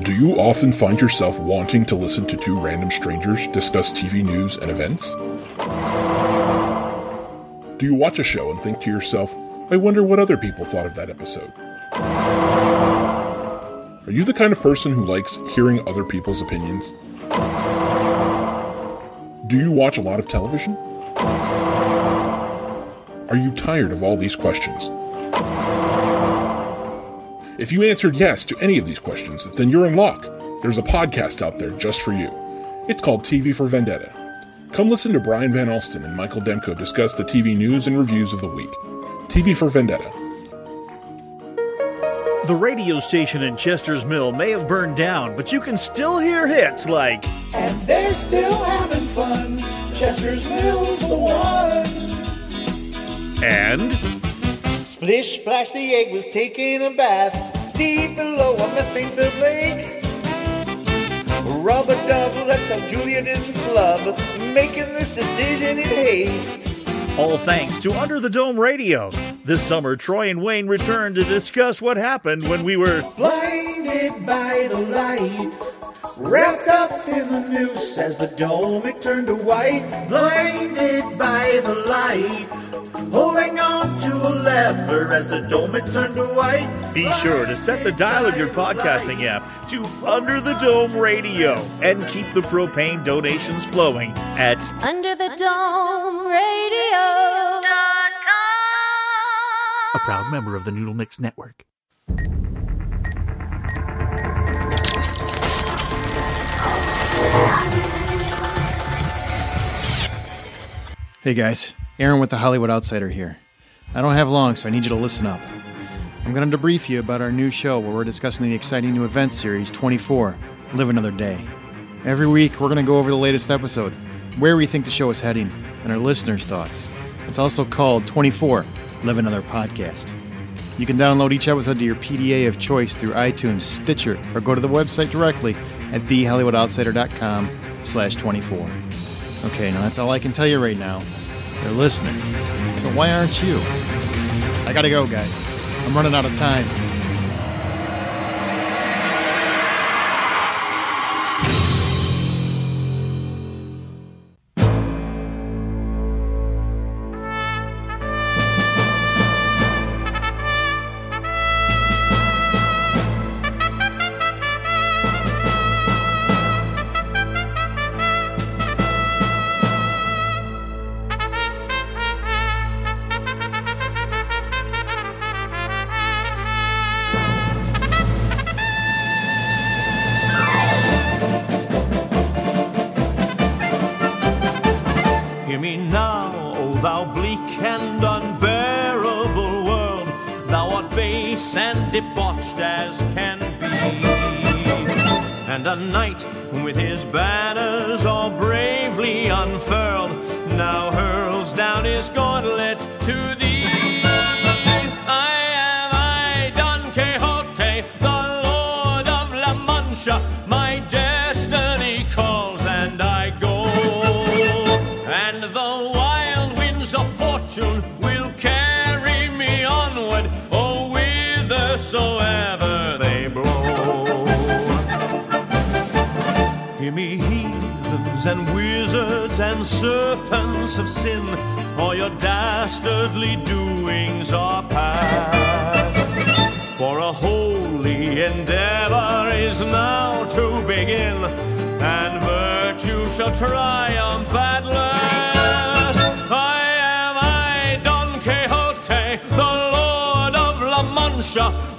Do you often find yourself wanting to listen to two random strangers discuss TV news and events? Do you watch a show and think to yourself, I wonder what other people thought of that episode? Are you the kind of person who likes hearing other people's opinions? Do you watch a lot of television? Are you tired of all these questions? If you answered yes to any of these questions, then you're in luck. There's a podcast out there just for you. It's called TV for Vendetta. Come listen to Brian Van Alsten and Michael Demko discuss the TV news and reviews of the week. TV for Vendetta. The radio station in Chester's Mill may have burned down, but you can still hear hits like. And they're still having fun. Chester's Mill's the one. And. Splish Splash the egg was taking a bath deep below a methane filled lake. Rub a dub, let's Julia didn't flub, making this decision in haste. All thanks to Under the Dome Radio. This summer, Troy and Wayne returned to discuss what happened when we were blinded by the light, wrapped up in the noose as the dome it turned to white. Blinded by the light, holding on to a lever as the dome it turned to white. Be sure to set the dial of your podcasting app to Under the Dome Radio and keep the propane donations flowing at Under the Dome Radio. a proud member of the Noodle Mix Network. Hey guys, Aaron with the Hollywood Outsider here. I don't have long, so I need you to listen up. I'm going to debrief you about our new show where we're discussing the exciting new event series 24 Live Another Day. Every week, we're going to go over the latest episode, where we think the show is heading, and our listeners' thoughts. It's also called 24 Live Another Podcast. You can download each episode to your PDA of choice through iTunes, Stitcher, or go to the website directly at thehollywoodoutsider.com slash 24. Okay, now that's all I can tell you right now. They're listening. So why aren't you? I gotta go, guys. I'm running out of time. Shall triumph at last. I am I, Don Quixote, the Lord of La Mancha.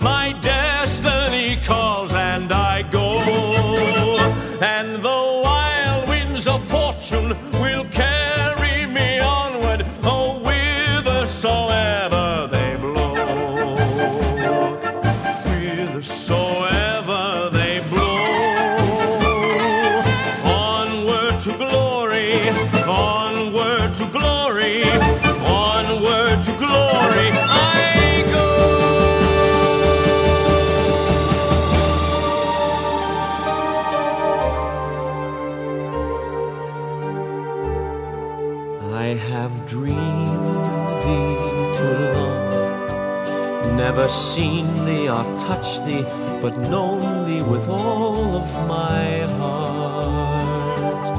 But known thee with all of my heart.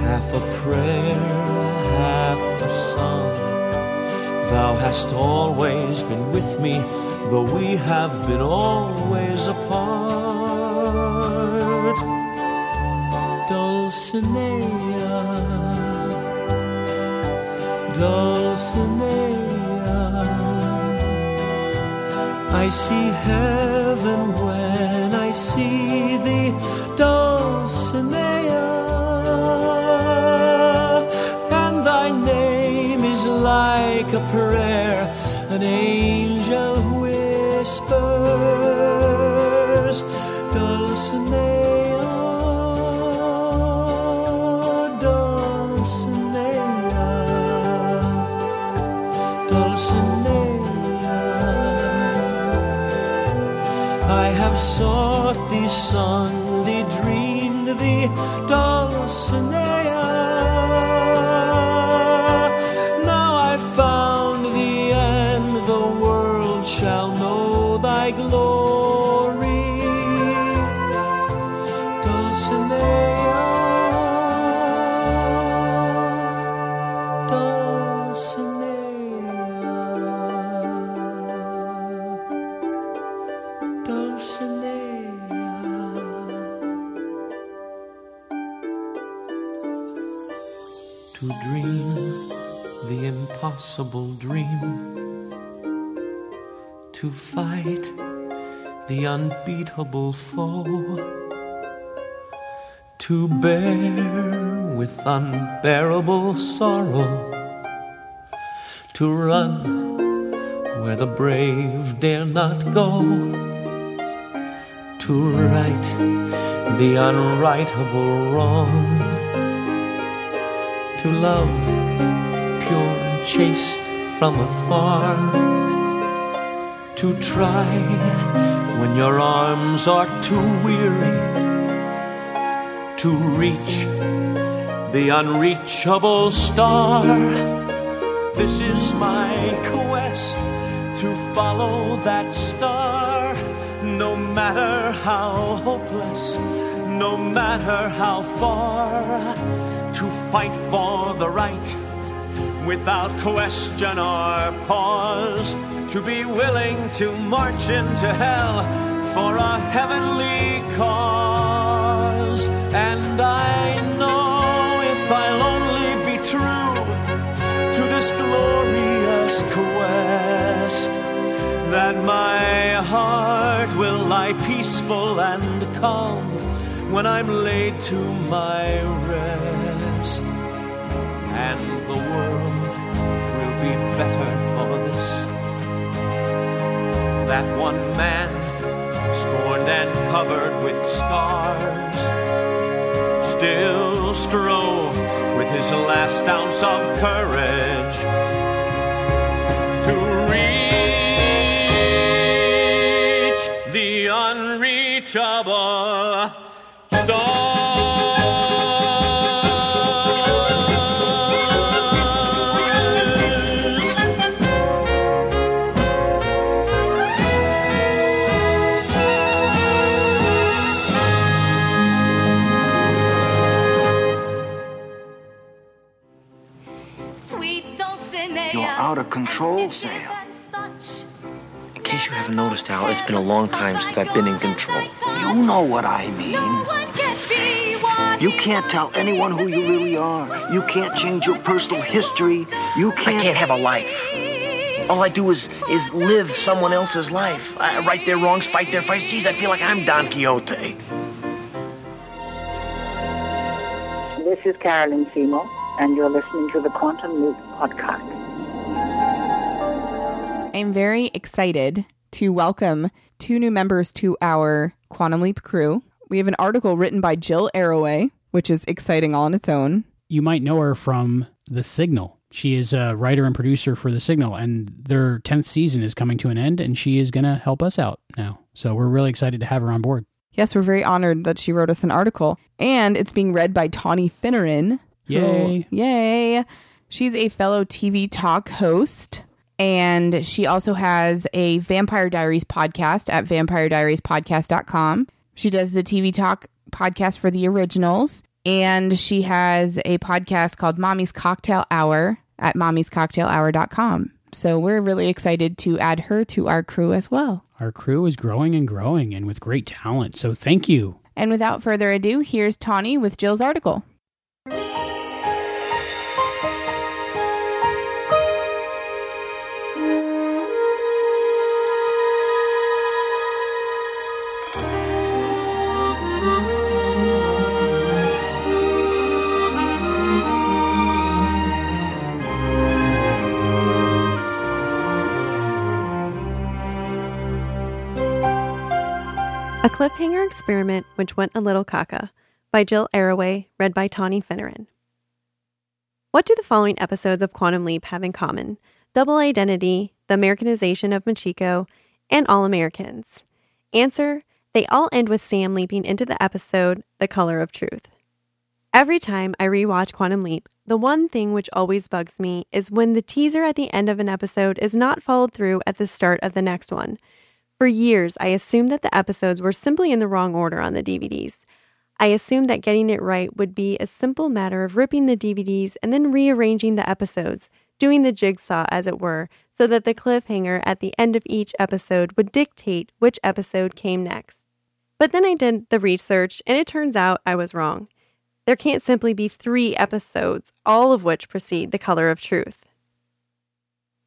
Half a prayer, half a song. Thou hast always been with me, though we have been always apart. Dulcinea. I see heaven when I see thee, Dulcinea. And thy name is like a prayer, an angel sought thee, sung thee, dreamed thee, Dulcinea. Now I found thee, and the world shall know thy glory, foe, to bear with unbearable sorrow, to run where the brave dare not go, to right the unrightable wrong, to love pure and chaste from afar, to try when your arms are too weary, to reach the unreachable star. This is my quest to follow that star, no matter how hopeless, no matter how far, to fight for the right without question or pause, to be willing to march into hell for a heavenly cause. And I know if I'll only be true to this glorious quest, that my heart will lie peaceful and calm when I'm laid to my rest. And the world will be better. That one man, scorned and covered with scars, still strove with his last ounce of courage to reach the unreachable haven't Al, it's been a long time since I've been in control. You know what I mean. You can't tell anyone who you really are. You can't change your personal history. You can't. I can't have a life. All I do is is live someone else's life. I right their wrongs, fight their fights. Geez, I feel like I'm Don Quixote. This is Carolyn Seymour, and you're listening to the Quantum Leap podcast. I'm very excited to welcome two new members to our Quantum Leap crew. We have an article written by Jill Arroway, which is exciting all on its own. You might know her from The Signal. She is a writer and producer for The Signal, and their 10th season is coming to an end, and she is going to help us out now. So we're really excited to have her on board. Yes, we're very honored that she wrote us an article, and it's being read by Tawny Finneran. who- Yay. yay. She's a fellow TV talk host, and she also has a Vampire Diaries podcast at vampirediariespodcast.com. She does the TV talk podcast for the originals, and she has a podcast called Mommy's Cocktail Hour at mommy'scocktailhour.com. So we're really excited to add her to our crew as well. Our crew is growing and growing and with great talent. So thank you. And without further ado, here's Tawny with Jill's article. A Cliffhanger Experiment Which Went a Little Caca by Jill Arroway, read by Tawny Finneran. What do the following episodes of Quantum Leap have in common? Double Identity, The Americanization of Machiko, and All Americans. Answer They all end with Sam leaping into the episode The Color of Truth. Every time I rewatch Quantum Leap, the one thing which always bugs me is when the teaser at the end of an episode is not followed through at the start of the next one. For years, I assumed that the episodes were simply in the wrong order on the DVDs. I assumed that getting it right would be a simple matter of ripping the DVDs and then rearranging the episodes, doing the jigsaw, as it were, so that the cliffhanger at the end of each episode would dictate which episode came next. But then I did the research, and it turns out I was wrong. There can't simply be three episodes, all of which precede The Color of Truth.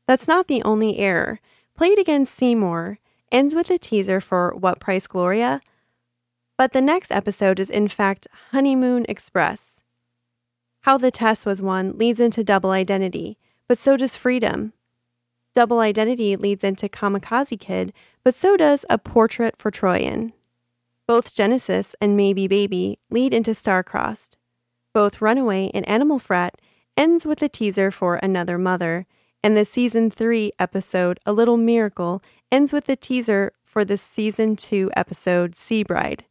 That's not the only error. Play It Again Seymour ends with a teaser for What Price Gloria? But the next episode is in fact Honeymoon Express. How the Test Was Won leads into Double Identity, but so does Freedom. Double Identity leads into Kamikaze Kid, but so does A Portrait for Troian. Both Genesis and Maybe Baby lead into Starcrossed. Both Runaway and Animal Frat ends with a teaser for Another Mother, and the season 3 episode A Little Miracle ends with the teaser for the season 2 episode Sea Bride.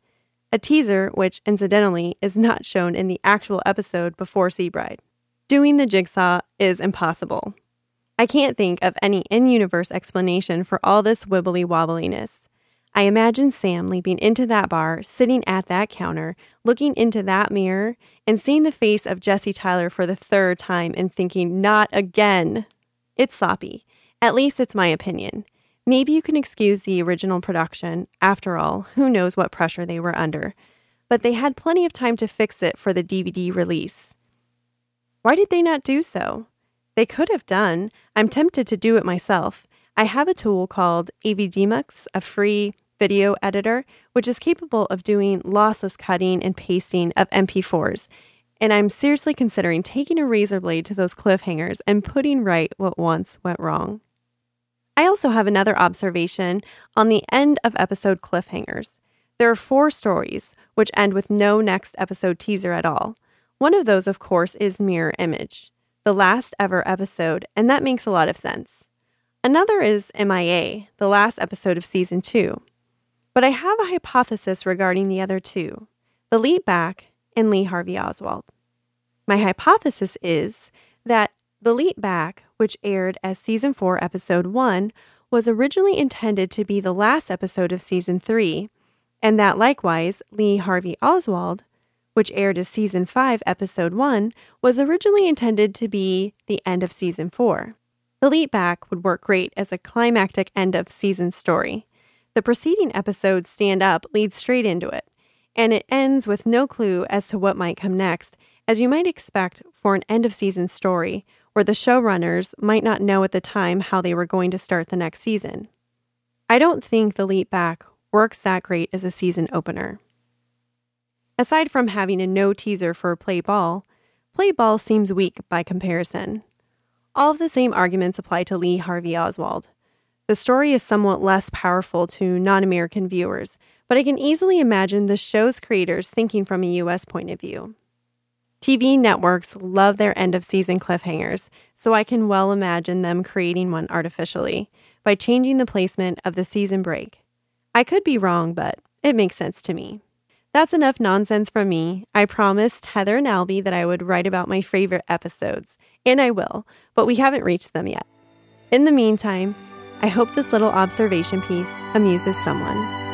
A teaser which, incidentally, is not shown in the actual episode before Sea Bride. Doing the jigsaw is impossible. I can't think of any in universe explanation for all this wibbly wobbliness. I imagine Sam leaping into that bar, sitting at that counter, looking into that mirror, and seeing the face of Jesse Tyler for the third time and thinking, not again. It's sloppy. At least it's my opinion. Maybe you can excuse the original production. After all, who knows what pressure they were under. But they had plenty of time to fix it for the DVD release. Why did they not do so? They could have done. I'm tempted to do it myself. I have a tool called Avidemux, a free video editor, which is capable of doing lossless cutting and pasting of MP4s. And I'm seriously considering taking a razor blade to those cliffhangers and putting right what once went wrong. I also have another observation on the end of episode cliffhangers. There are four stories which end with no next episode teaser at all. One of those, of course, is Mirror Image, the last ever episode, and that makes a lot of sense. Another is MIA, the last episode of season two. But I have a hypothesis regarding the other two the Leap back and Lee Harvey Oswald. My hypothesis is that the Leap back, which aired as season 4, episode 1, was originally intended to be the last episode of season 3, and that likewise, Lee Harvey Oswald, which aired as season 5, episode 1, was originally intended to be the end of season 4. The Leap back would work great as a climactic end of season story. The preceding episode, Stand Up, leads straight into it, and it ends with no clue as to what might come next, as you might expect for an end of season story, where the showrunners might not know at the time how they were going to start the next season. I don't think The Leap Back works that great as a season opener. Aside from having a no teaser for Play Ball, Play Ball seems weak by comparison. All of the same arguments apply to Lee Harvey Oswald. The story is somewhat less powerful to non American viewers, but I can easily imagine the show's creators thinking from a US point of view. TV networks love their end of season cliffhangers, so I can well imagine them creating one artificially by changing the placement of the season break. I could be wrong, but it makes sense to me. That's enough nonsense from me. I promised Heather and Albie that I would write about my favorite episodes, and I will, but we haven't reached them yet. In the meantime, I hope this little observation piece amuses someone.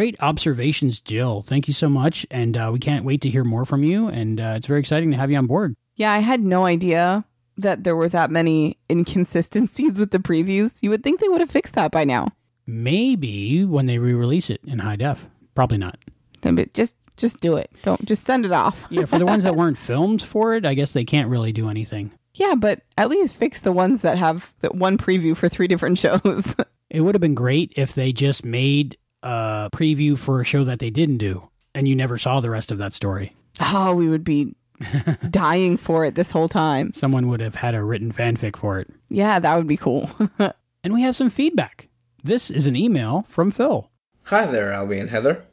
Great observations, Jill. Thank you so much. And uh, we can't wait to hear more from you. And uh, it's very exciting to have you on board. Yeah, I had no idea that there were that many inconsistencies with the previews. You would think they would have fixed that by now. Maybe when they re release it in high def. Probably not. But just just do it. Don't just send it off. yeah, for the ones that weren't filmed for it, I guess they can't really do anything. Yeah, but at least fix the ones that have that one preview for three different shows. it would have been great if they just made a preview for a show that they didn't do and you never saw the rest of that story. Oh, we would be dying for it this whole time. Someone would have had a written fanfic for it. Yeah, that would be cool. and we have some feedback. This is an email from Phil. Hi there, Albie and Heather.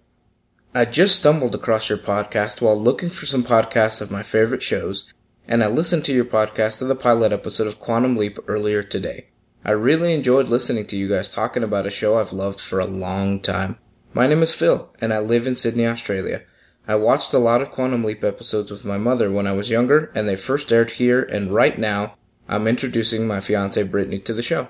I just stumbled across your podcast while looking for some podcasts of my favorite shows, and I listened to your podcast of the pilot episode of Quantum Leap earlier today. I really enjoyed listening to you guys talking about a show I've loved for a long time. My name is Phil, and I live in Sydney, Australia. I watched a lot of Quantum Leap episodes with my mother when I was younger, and they first aired here, and right now, I'm introducing my fiance Brittany to the show.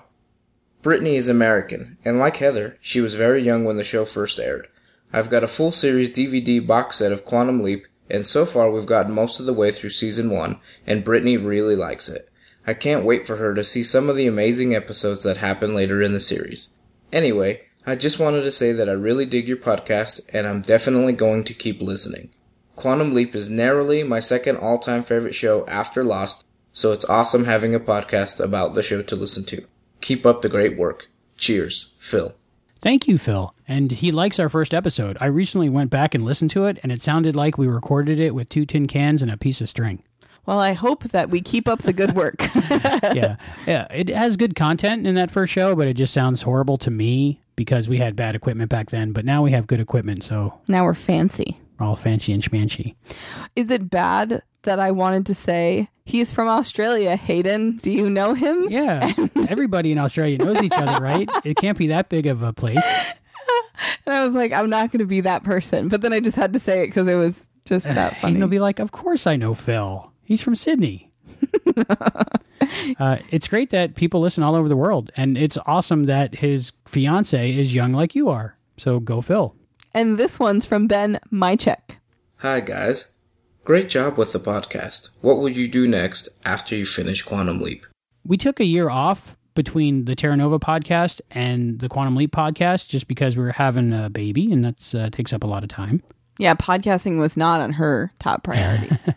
Brittany is American, and like Heather, she was very young when the show first aired. I've got a full series DVD box set of Quantum Leap, and so far we've gotten most of the way through season one, and Brittany really likes it. I can't wait for her to see some of the amazing episodes that happen later in the series. Anyway, I just wanted to say that I really dig your podcast and I'm definitely going to keep listening. Quantum Leap is narrowly my second all time favorite show after Lost, so it's awesome having a podcast about the show to listen to. Keep up the great work. Cheers, Phil. Thank you, Phil. And he likes our first episode. I recently went back and listened to it, and it sounded like we recorded it with two tin cans and a piece of string. Well, I hope that we keep up the good work. yeah. Yeah. It has good content in that first show, but it just sounds horrible to me because we had bad equipment back then. But now we have good equipment. So now we're fancy. We're all fancy and schmancy. Is it bad that I wanted to say he's from Australia, Hayden? Do you know him? Yeah. Everybody in Australia knows each other, right? It can't be that big of a place. and I was like, I'm not going to be that person. But then I just had to say it because it was just that funny. And they'll be like, Of course I know Phil. He's from Sydney. uh, it's great that people listen all over the world, and it's awesome that his fiance is young like you are. So go, Phil. And this one's from Ben Mychek. Hi, guys. Great job with the podcast. What will you do next after you finish Quantum Leap? We took a year off between the Terra Nova podcast and the Quantum Leap podcast just because we were having a baby, and that uh, takes up a lot of time. Yeah, podcasting was not on her top priorities.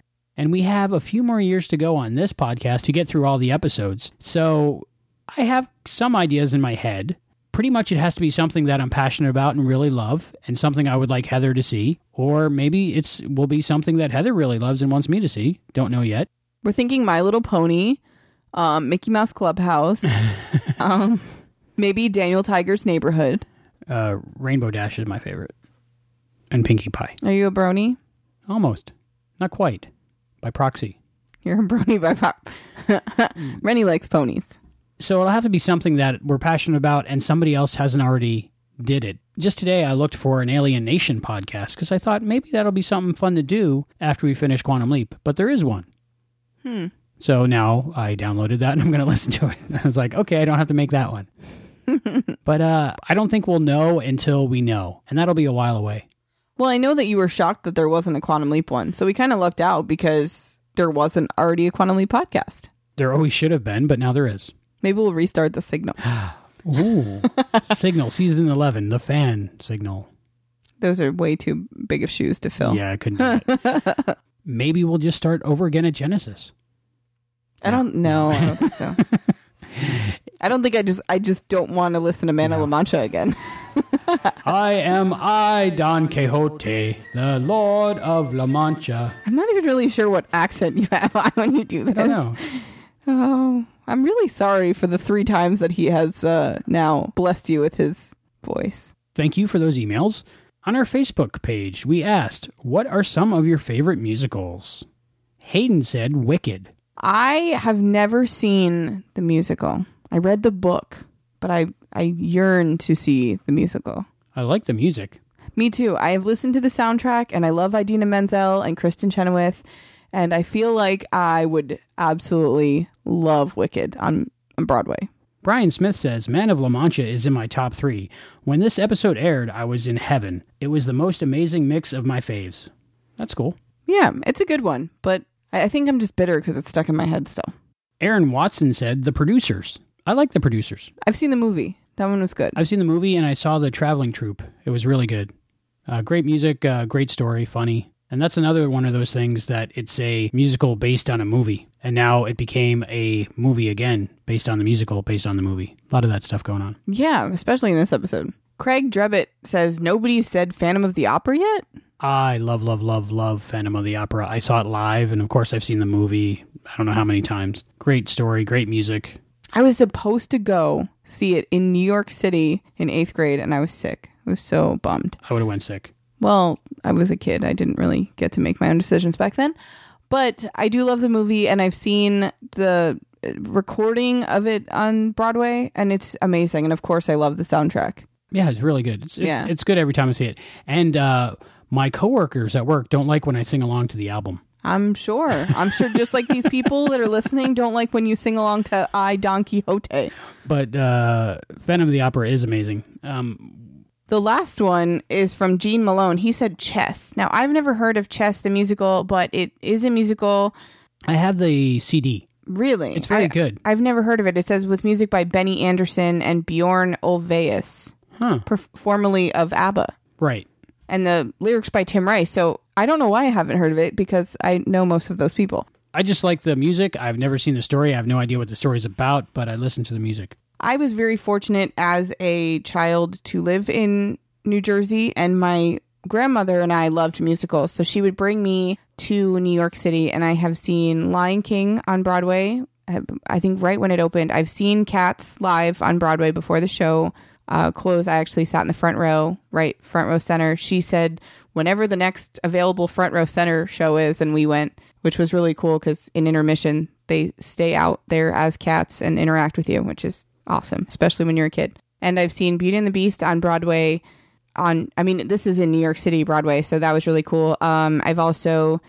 And we have a few more years to go on this podcast to get through all the episodes. So I have some ideas in my head. Pretty much it has to be something that I'm passionate about and really love and something I would like Heather to see. Or maybe it's will be something that Heather really loves and wants me to see. Don't know yet. We're thinking My Little Pony, um, Mickey Mouse Clubhouse, um, maybe Daniel Tiger's Neighborhood. Uh, Rainbow Dash is my favorite. And Pinkie Pie. Are you a brony? Almost. Not quite. By proxy. You're a brony by pop. Rennie likes ponies. So it'll have to be something that we're passionate about and somebody else hasn't already did it. Just today, I looked for an Alien Nation podcast because I thought maybe that'll be something fun to do after we finish Quantum Leap. But there is one. Hmm. So now I downloaded that and I'm going to listen to it. I was like, okay, I don't have to make that one. but uh, I don't think we'll know until we know, and that'll be a while away. Well, I know that you were shocked that there wasn't a Quantum Leap one. So we kind of lucked out because there wasn't already a Quantum Leap podcast. There always should have been, but now there is. Maybe we'll restart the signal. Ooh, Signal season eleven, the fan signal. Those are way too big of shoes to fill. Yeah, I couldn't. Do it. Maybe we'll just start over again at Genesis. I don't know. I don't think so. I don't think I just I just don't want to listen to Man of La Mancha again. I am I, Don Quixote, the Lord of La Mancha. I'm not even really sure what accent you have on when you do this. I don't know. Oh, I'm really sorry for the three times that he has uh, now blessed you with his voice. Thank you for those emails. On our Facebook page, we asked, What are some of your favorite musicals? Hayden said, Wicked. I have never seen the musical. I read the book, but I I yearn to see the musical. I like the music. Me too. I have listened to the soundtrack and I love Idina Menzel and Kristin Chenoweth and I feel like I would absolutely love Wicked on, on Broadway. Brian Smith says, Man of La Mancha is in my top three. When this episode aired, I was in heaven. It was the most amazing mix of my faves. That's cool. Yeah, it's a good one, but I I think I'm just bitter because it's stuck in my head still. Aaron Watson said, The producers. I like the producers. I've seen the movie. That one was good. I've seen the movie and I saw the traveling troupe. It was really good. Uh, great music, uh, great story, funny. And that's another one of those things that it's a musical based on a movie. And now it became a movie again based on the musical, based on the movie. A lot of that stuff going on. Yeah, especially in this episode. Craig Drebbett says nobody's said Phantom of the Opera yet. I love, love, love, love Phantom of the Opera. I saw it live, and of course, I've seen the movie. I don't know how many times. Great story, great music. I was supposed to go see it in New York City in eighth grade, and I was sick. I was so bummed. I would have went sick. Well, I was a kid. I didn't really get to make my own decisions back then. But I do love the movie, and I've seen the uh, recording of it on Broadway, and it's amazing. And of course, I love the soundtrack. Yeah, it's really good. It's, Yeah. it's, it's good every time I see it. And uh, my coworkers at work don't like when I sing along to the album. I'm sure. I'm sure just like these people that are listening don't like when you sing along to I Don Quixote. But uh, Phantom of the Opera is amazing. Um, The last one is from Gene Malone. He said Chess. Now, I've never heard of Chess the musical, but it is a musical. I have the CD. Really? It's very I- good. I've never heard of it. It says with music by Benny Andersson and Bjorn Ulvaeus, Huh. perf- formerly of ABBA. Right. And the lyrics by Tim Rice. So I don't know why I haven't heard of it because I know most of those people. I just like the music. I've never seen the story. I have no idea what the story's about, but I listen to the music. I was very fortunate as a child to live in New Jersey, and my grandmother and I loved musicals. So she would bring me to New York City, and I have seen Lion King on Broadway. I- think right when it opened. I've seen Cats live on Broadway before the show uh, closed. I actually sat in the front row, right front row center. She said, whenever the next available front row center show is, and we went, which was really cool because in intermission, they stay out there as cats and interact with you, which is awesome, especially when you're a kid. And I've seen Beauty and the Beast on Broadway. On, I mean, this is in New York City Broadway, so that was really cool. Um, I've also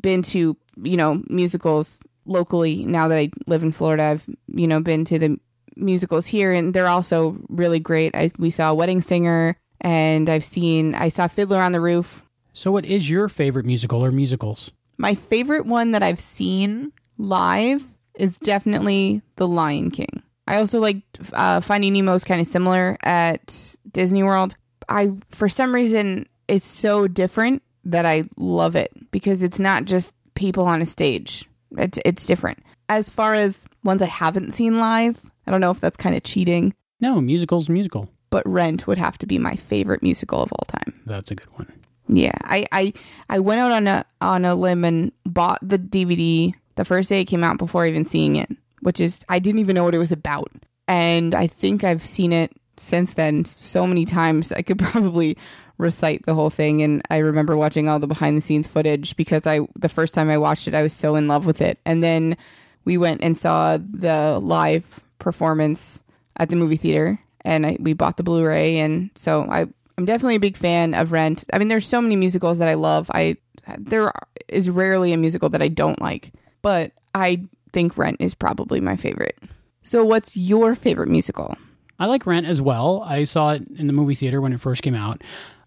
been to you know musicals locally. Now that I live in Florida, I've you know been to the musicals here, and they're also really great. I, we saw Wedding Singer, and I've seen I saw Fiddler on the Roof. So, what is your favorite musical or musicals? My favorite one that I've seen live is definitely The Lion King. I also like uh, Finding Nemo is kind of similar at Disney World. I for some reason it's so different that I love it because it's not just people on a stage. It's it's different. As far as ones I haven't seen live, I don't know if that's kind of cheating, No, musical's musical. But Rent would have to be my favorite musical of all time. That's a good one. Yeah, I I, I went out on a on a limb and bought the DVD the first day it came out before even seeing it, which is I didn't even know what it was about. And I think I've seen it since then so many times I could probably recite the whole thing and I remember watching all the behind the scenes footage because I the first time I watched it I was so in love with it. And then we went and saw the live performance at the movie theater and I, we bought the Blu-ray and so I I'm definitely a big fan of Rent. I mean there's so many musicals that I love. I there is rarely a musical that I don't like, but I think Rent is probably my favorite. So what's your favorite musical? I like Rent as well. I saw it in the movie theater when it first came out.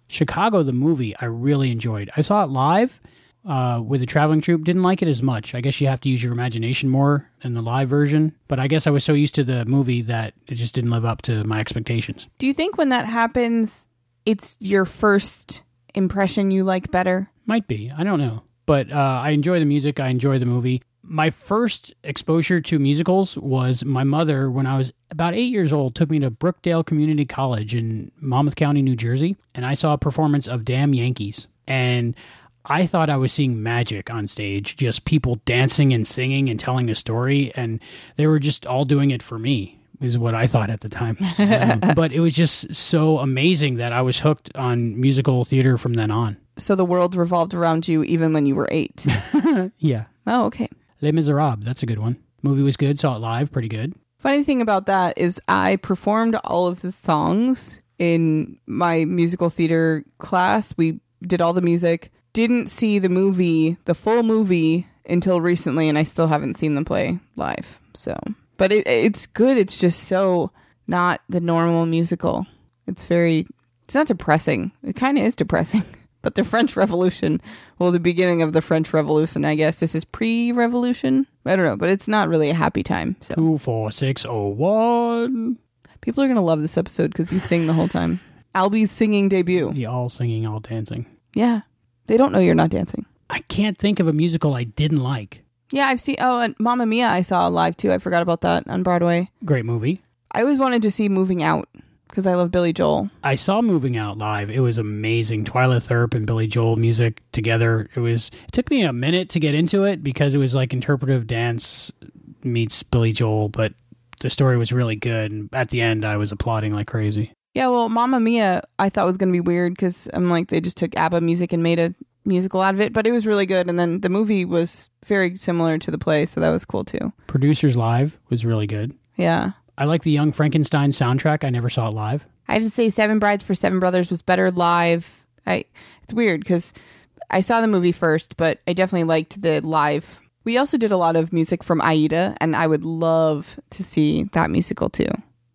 Chicago, the movie, I really enjoyed. I saw it live uh, with the traveling troupe. Didn't like it as much. I guess you have to use your imagination more in the live version. But I guess I was so used to the movie that it just didn't live up to my expectations. Do you think when that happens it's your first impression you like better? Might be. I don't know. But uh, I enjoy the music. I enjoy the movie. My first exposure to musicals was my mother, when I was about eight years old, took me to Brookdale Community College in Monmouth County, New Jersey, and I saw a performance of Damn Yankees. And I thought I was seeing magic on stage, just people dancing and singing and telling a story, and they were just all doing it for me. Is what I thought at the time, Um, but it was just so amazing that I was hooked on musical theater from then on. So the world revolved around you even when you were 8. Yeah, oh, okay. Les Miserables, that's a good one. Movie was good, saw it live, pretty good. Funny thing about that is I performed all of the songs in my musical theater class. We did all the music. Didn't see the movie, the full movie until recently and I still haven't seen them play live. So, but it, it's good. It's just so not the normal musical. It's very it's not depressing. It kind of is depressing. But the French Revolution, well, the beginning of the French Revolution, I guess this is pre-revolution. I don't know, but it's not really a happy time. So Two, four, six, oh, one. People are gonna love this episode because you sing the whole time. Albie's singing debut. Yeah, all singing, all dancing. Yeah, they don't know you're not dancing. I can't think of a musical I didn't like. Yeah, I've seen. Oh, and Mamma Mia, I saw live too. I forgot about that on Broadway. Great movie. I always wanted to see Moving Out because I love Billy Joel. I saw Moving Out live. It was amazing. Twyla Tharp and Billy Joel music together. It was. It took me a minute to get into it because it was like interpretive dance meets Billy Joel, but the story was really good. And at the end, I was applauding like crazy. Yeah, well, Mamma Mia, I thought was gonna be weird because I'm like they just took ABBA music and made a musical out of it, but it was really good. And then the movie was very similar to the play, so that was cool too. Producers Live was really good. Yeah. I like the Young Frankenstein soundtrack. I never saw it live. I have to say, Seven Brides for Seven Brothers was better live. I it's weird because I saw the movie first, but I definitely liked the live. We also did a lot of music from Aida, and I would love to see that musical too.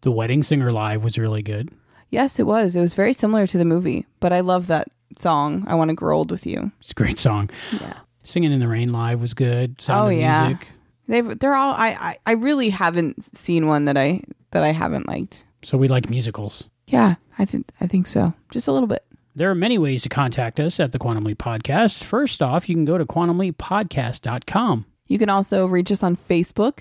The Wedding Singer live was really good. Yes, it was. It was very similar to the movie, but I love that song. I want to grow old with you. It's a great song. Yeah. Singing in the Rain live was good. Sound oh yeah, Music. they've they're all. I, I I really haven't seen one that I that I haven't liked. So we like musicals. Yeah, I think I think so. Just a little bit. There are many ways to contact us at the Quantum Leap Podcast. First off, you can go to quantumleappodcast.com. You can also reach us on Facebook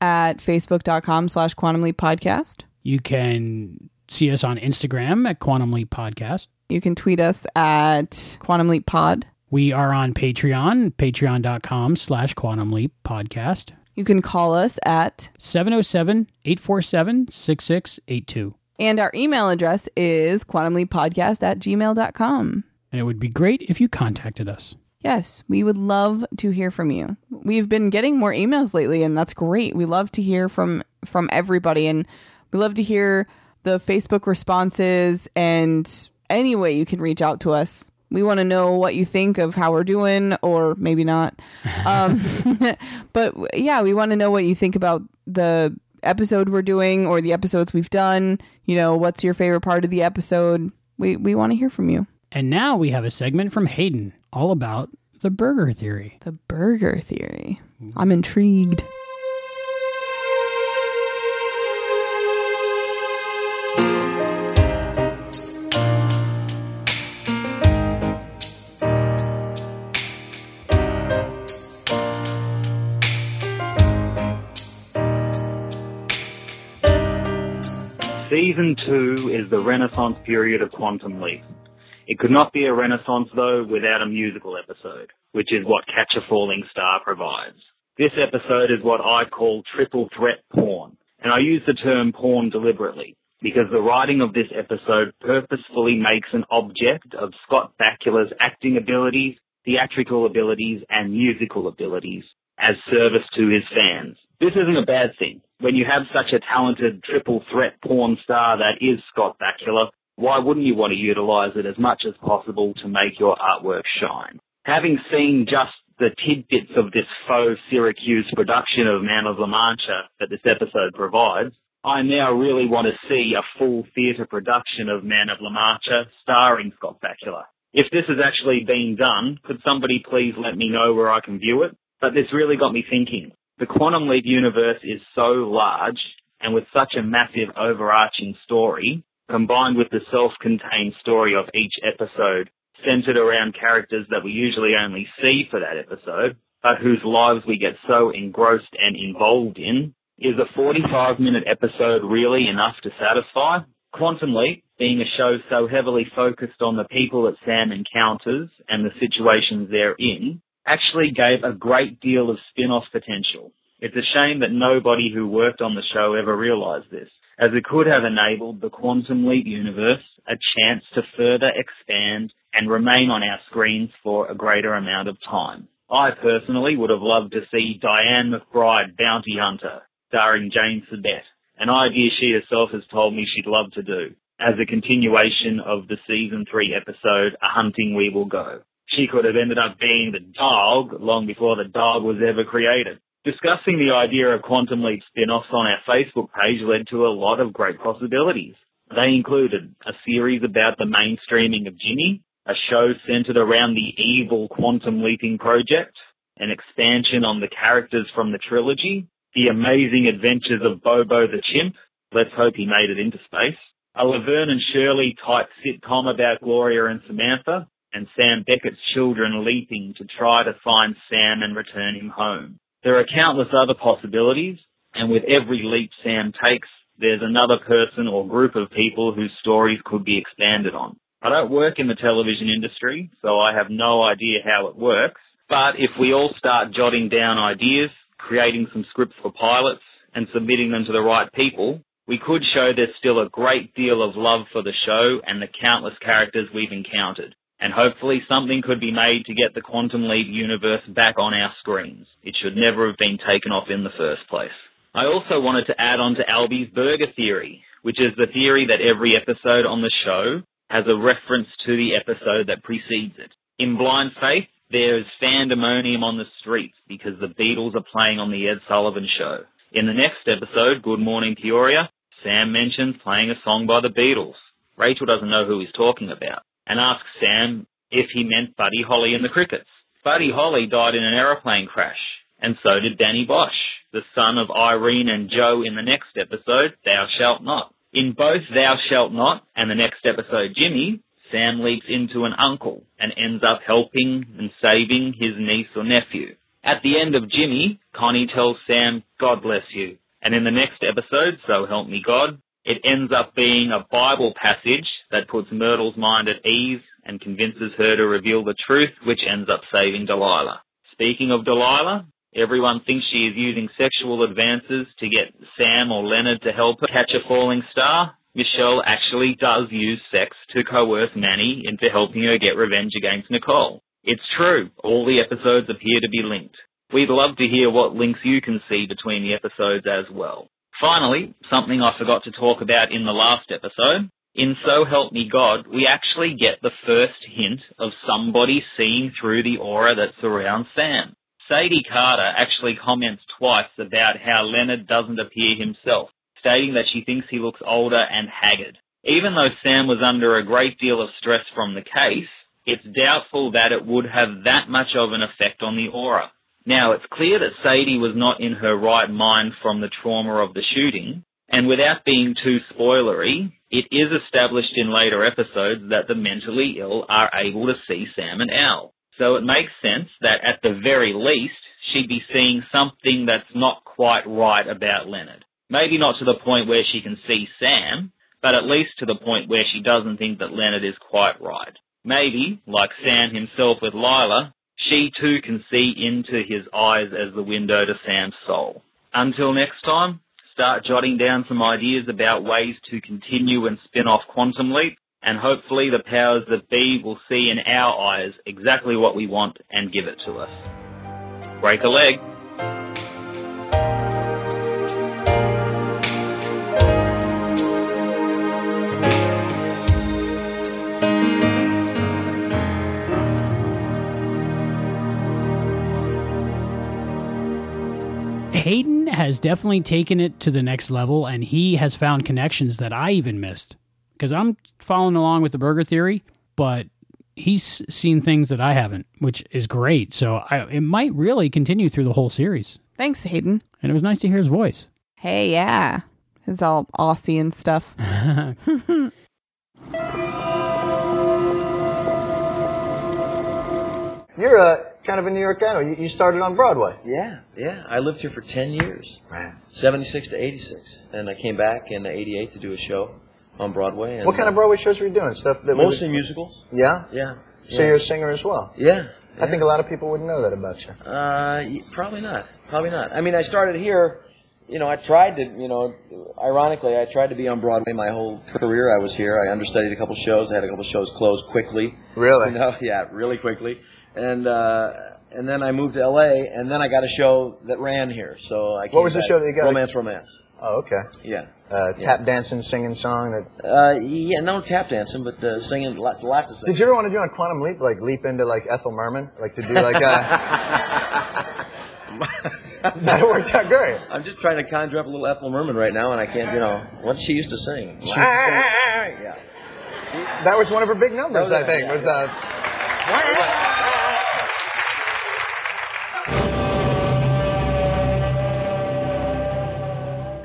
at facebook.com slash quantum leap podcast. You can see us on Instagram at Quantum Leap Podcast. You can tweet us at quantum leap pod. We are on Patreon, patreon.com slash Quantum Leap Podcast. You can call us at 707 847 6682. and our email address is quantumleappodcast at gmail.com. And it would be great if you contacted us. Yes, we would love to hear from you. We've been getting more emails lately and that's great. We love to hear from from everybody and we love to hear the Facebook responses and any way you can reach out to us. We want to know what you think of how we're doing or maybe not. Um, but yeah, we want to know what you think about the episode we're doing or the episodes we've done. You know, what's your favorite part of the episode? We we want to hear from you. And now we have a segment from Hayden all about the burger theory. The burger theory. I'm intrigued. Season 2 is the renaissance period of Quantum Leap. It could not be a renaissance, though, without a musical episode, which is what Catch a Falling Star provides. This episode is what I call triple threat porn, and I use the term porn deliberately because the writing of this episode purposefully makes an object of Scott Bakula's acting abilities, theatrical abilities, and musical abilities as service to his fans. This isn't a bad thing. When you have such a talented triple threat porn star that is Scott Bakula, why wouldn't you want to utilize it as much as possible to make your artwork shine? Having seen just the tidbits of this faux Syracuse production of Man of La Mancha that this episode provides, I now really want to see a full theatre production of Man of La Mancha starring Scott Bakula. If this is actually being done, could somebody please let me know where I can view it? But this really got me thinking. The Quantum Leap universe is so large and with such a massive overarching story, combined with the self-contained story of each episode centered around characters that we usually only see for that episode, but whose lives we get so engrossed and involved in, is a 45 minute episode really enough to satisfy? Quantum Leap, being a show so heavily focused on the people that Sam encounters and the situations they're in, actually gave a great deal of spin-off potential. It's a shame that nobody who worked on the show ever realized this as it could have enabled the Quantum Leap universe a chance to further expand and remain on our screens for a greater amount of time. I personally would have loved to see Diane McBride Bounty Hunter, starring Jean Sagal, an idea she herself has told me she'd love to do, as a continuation of the season 3 episode A Hunting We Will Go. She could have ended up being the dog long before the dog was ever created. Discussing the idea of Quantum Leap spin-offs on our Facebook page led to a lot of great possibilities. They included a series about the mainstreaming of Jimmy, a show centered around the evil quantum leaping project, an expansion on the characters from the trilogy, the amazing adventures of Bobo the chimp, let's hope he made it into space, a Laverne and Shirley type sitcom about Gloria and Samantha, and Sam Beckett's children leaping to try to find Sam and return him home. There are countless other possibilities, and with every leap Sam takes, there's another person or group of people whose stories could be expanded on. I don't work in the television industry, so I have no idea how it works, but if we all start jotting down ideas, creating some scripts for pilots, and submitting them to the right people, we could show there's still a great deal of love for the show and the countless characters we've encountered and hopefully something could be made to get the Quantum Leap universe back on our screens. It should never have been taken off in the first place. I also wanted to add on to Albie's burger theory, which is the theory that every episode on the show has a reference to the episode that precedes it. In Blind Faith, there is fandemonium on the streets because the Beatles are playing on the Ed Sullivan Show. In the next episode, Good Morning Peoria, Sam mentions playing a song by the Beatles. Rachel doesn't know who he's talking about and asked Sam if he meant Buddy Holly and the Crickets. Buddy Holly died in an aeroplane crash, and so did Danny Bosch, the son of Irene and Joe in the next episode, Thou Shalt Not. In both Thou Shalt Not and the next episode, Jimmy, Sam leaps into an uncle and ends up helping and saving his niece or nephew. At the end of Jimmy, Connie tells Sam, God bless you. And in the next episode, So Help Me God, it ends up being a Bible passage that puts Myrtle's mind at ease and convinces her to reveal the truth, which ends up saving Delilah. Speaking of Delilah, everyone thinks she is using sexual advances to get Sam or Leonard to help her catch a falling star. Michelle actually does use sex to coerce Manny into helping her get revenge against Nicole. It's true, all the episodes appear to be linked. We'd love to hear what links you can see between the episodes as well. Finally, something I forgot to talk about in the last episode. In So Help Me God, we actually get the first hint of somebody seeing through the aura that surrounds Sam. Sadie Carter actually comments twice about how Leonard doesn't appear himself, stating that she thinks he looks older and haggard. Even though Sam was under a great deal of stress from the case, it's doubtful that it would have that much of an effect on the aura. Now, it's clear that Sadie was not in her right mind from the trauma of the shooting, and without being too spoilery, it is established in later episodes that the mentally ill are able to see Sam and Al. So it makes sense that at the very least, she'd be seeing something that's not quite right about Leonard. Maybe not to the point where she can see Sam, but at least to the point where she doesn't think that Leonard is quite right. Maybe, like Sam himself with Lila, she too can see into his eyes as the window to Sam's soul. Until next time, start jotting down some ideas about ways to continue and spin off Quantum Leap, and hopefully the powers that be will see in our eyes exactly what we want and give it to us. Break a leg. Hayden has definitely taken it to the next level, and he has found connections that I even missed. Because I'm following along with the burger theory, but he's seen things that I haven't, which is great. So I, it might really continue through the whole series. Thanks, Hayden. And it was nice to hear his voice. Hey, yeah. It's all Aussie and stuff. You're uh, kind of a New York guy. You, you started on Broadway. Yeah, yeah. I lived here for 10 years. 76 to 86. And I came back in 88 to do a show on Broadway. And, What kind of Broadway shows were you doing? Stuff that Mostly musicals. Yeah. Yeah. So yeah. you're a singer as well. Yeah. I think a lot of people wouldn't know that about you. Uh, probably not. Probably not. I mean, I started here. You know, I tried to. You know, ironically, I tried to be on Broadway my whole career. I was here. I understudied a couple shows. I had a couple shows closed quickly. Really? You know, yeah, really quickly. And uh, and then I moved to L.A. And then I got a show that ran here. So I. What was the show that you got? Romance, romance. Oh, okay. Yeah. Uh, Yeah. Tap dancing, singing song. That. Uh, yeah, no tap dancing, but uh, singing lots, lots of singing. Did you ever want to do on Quantum Leap, like leap into like Ethel Merman, like to do like uh that worked out great. I'm just trying to conjure up a little Ethel Merman right now, and I can't. You know, what she used to sing? She- yeah. That was one of her big numbers, That I think. yeah. Was uh.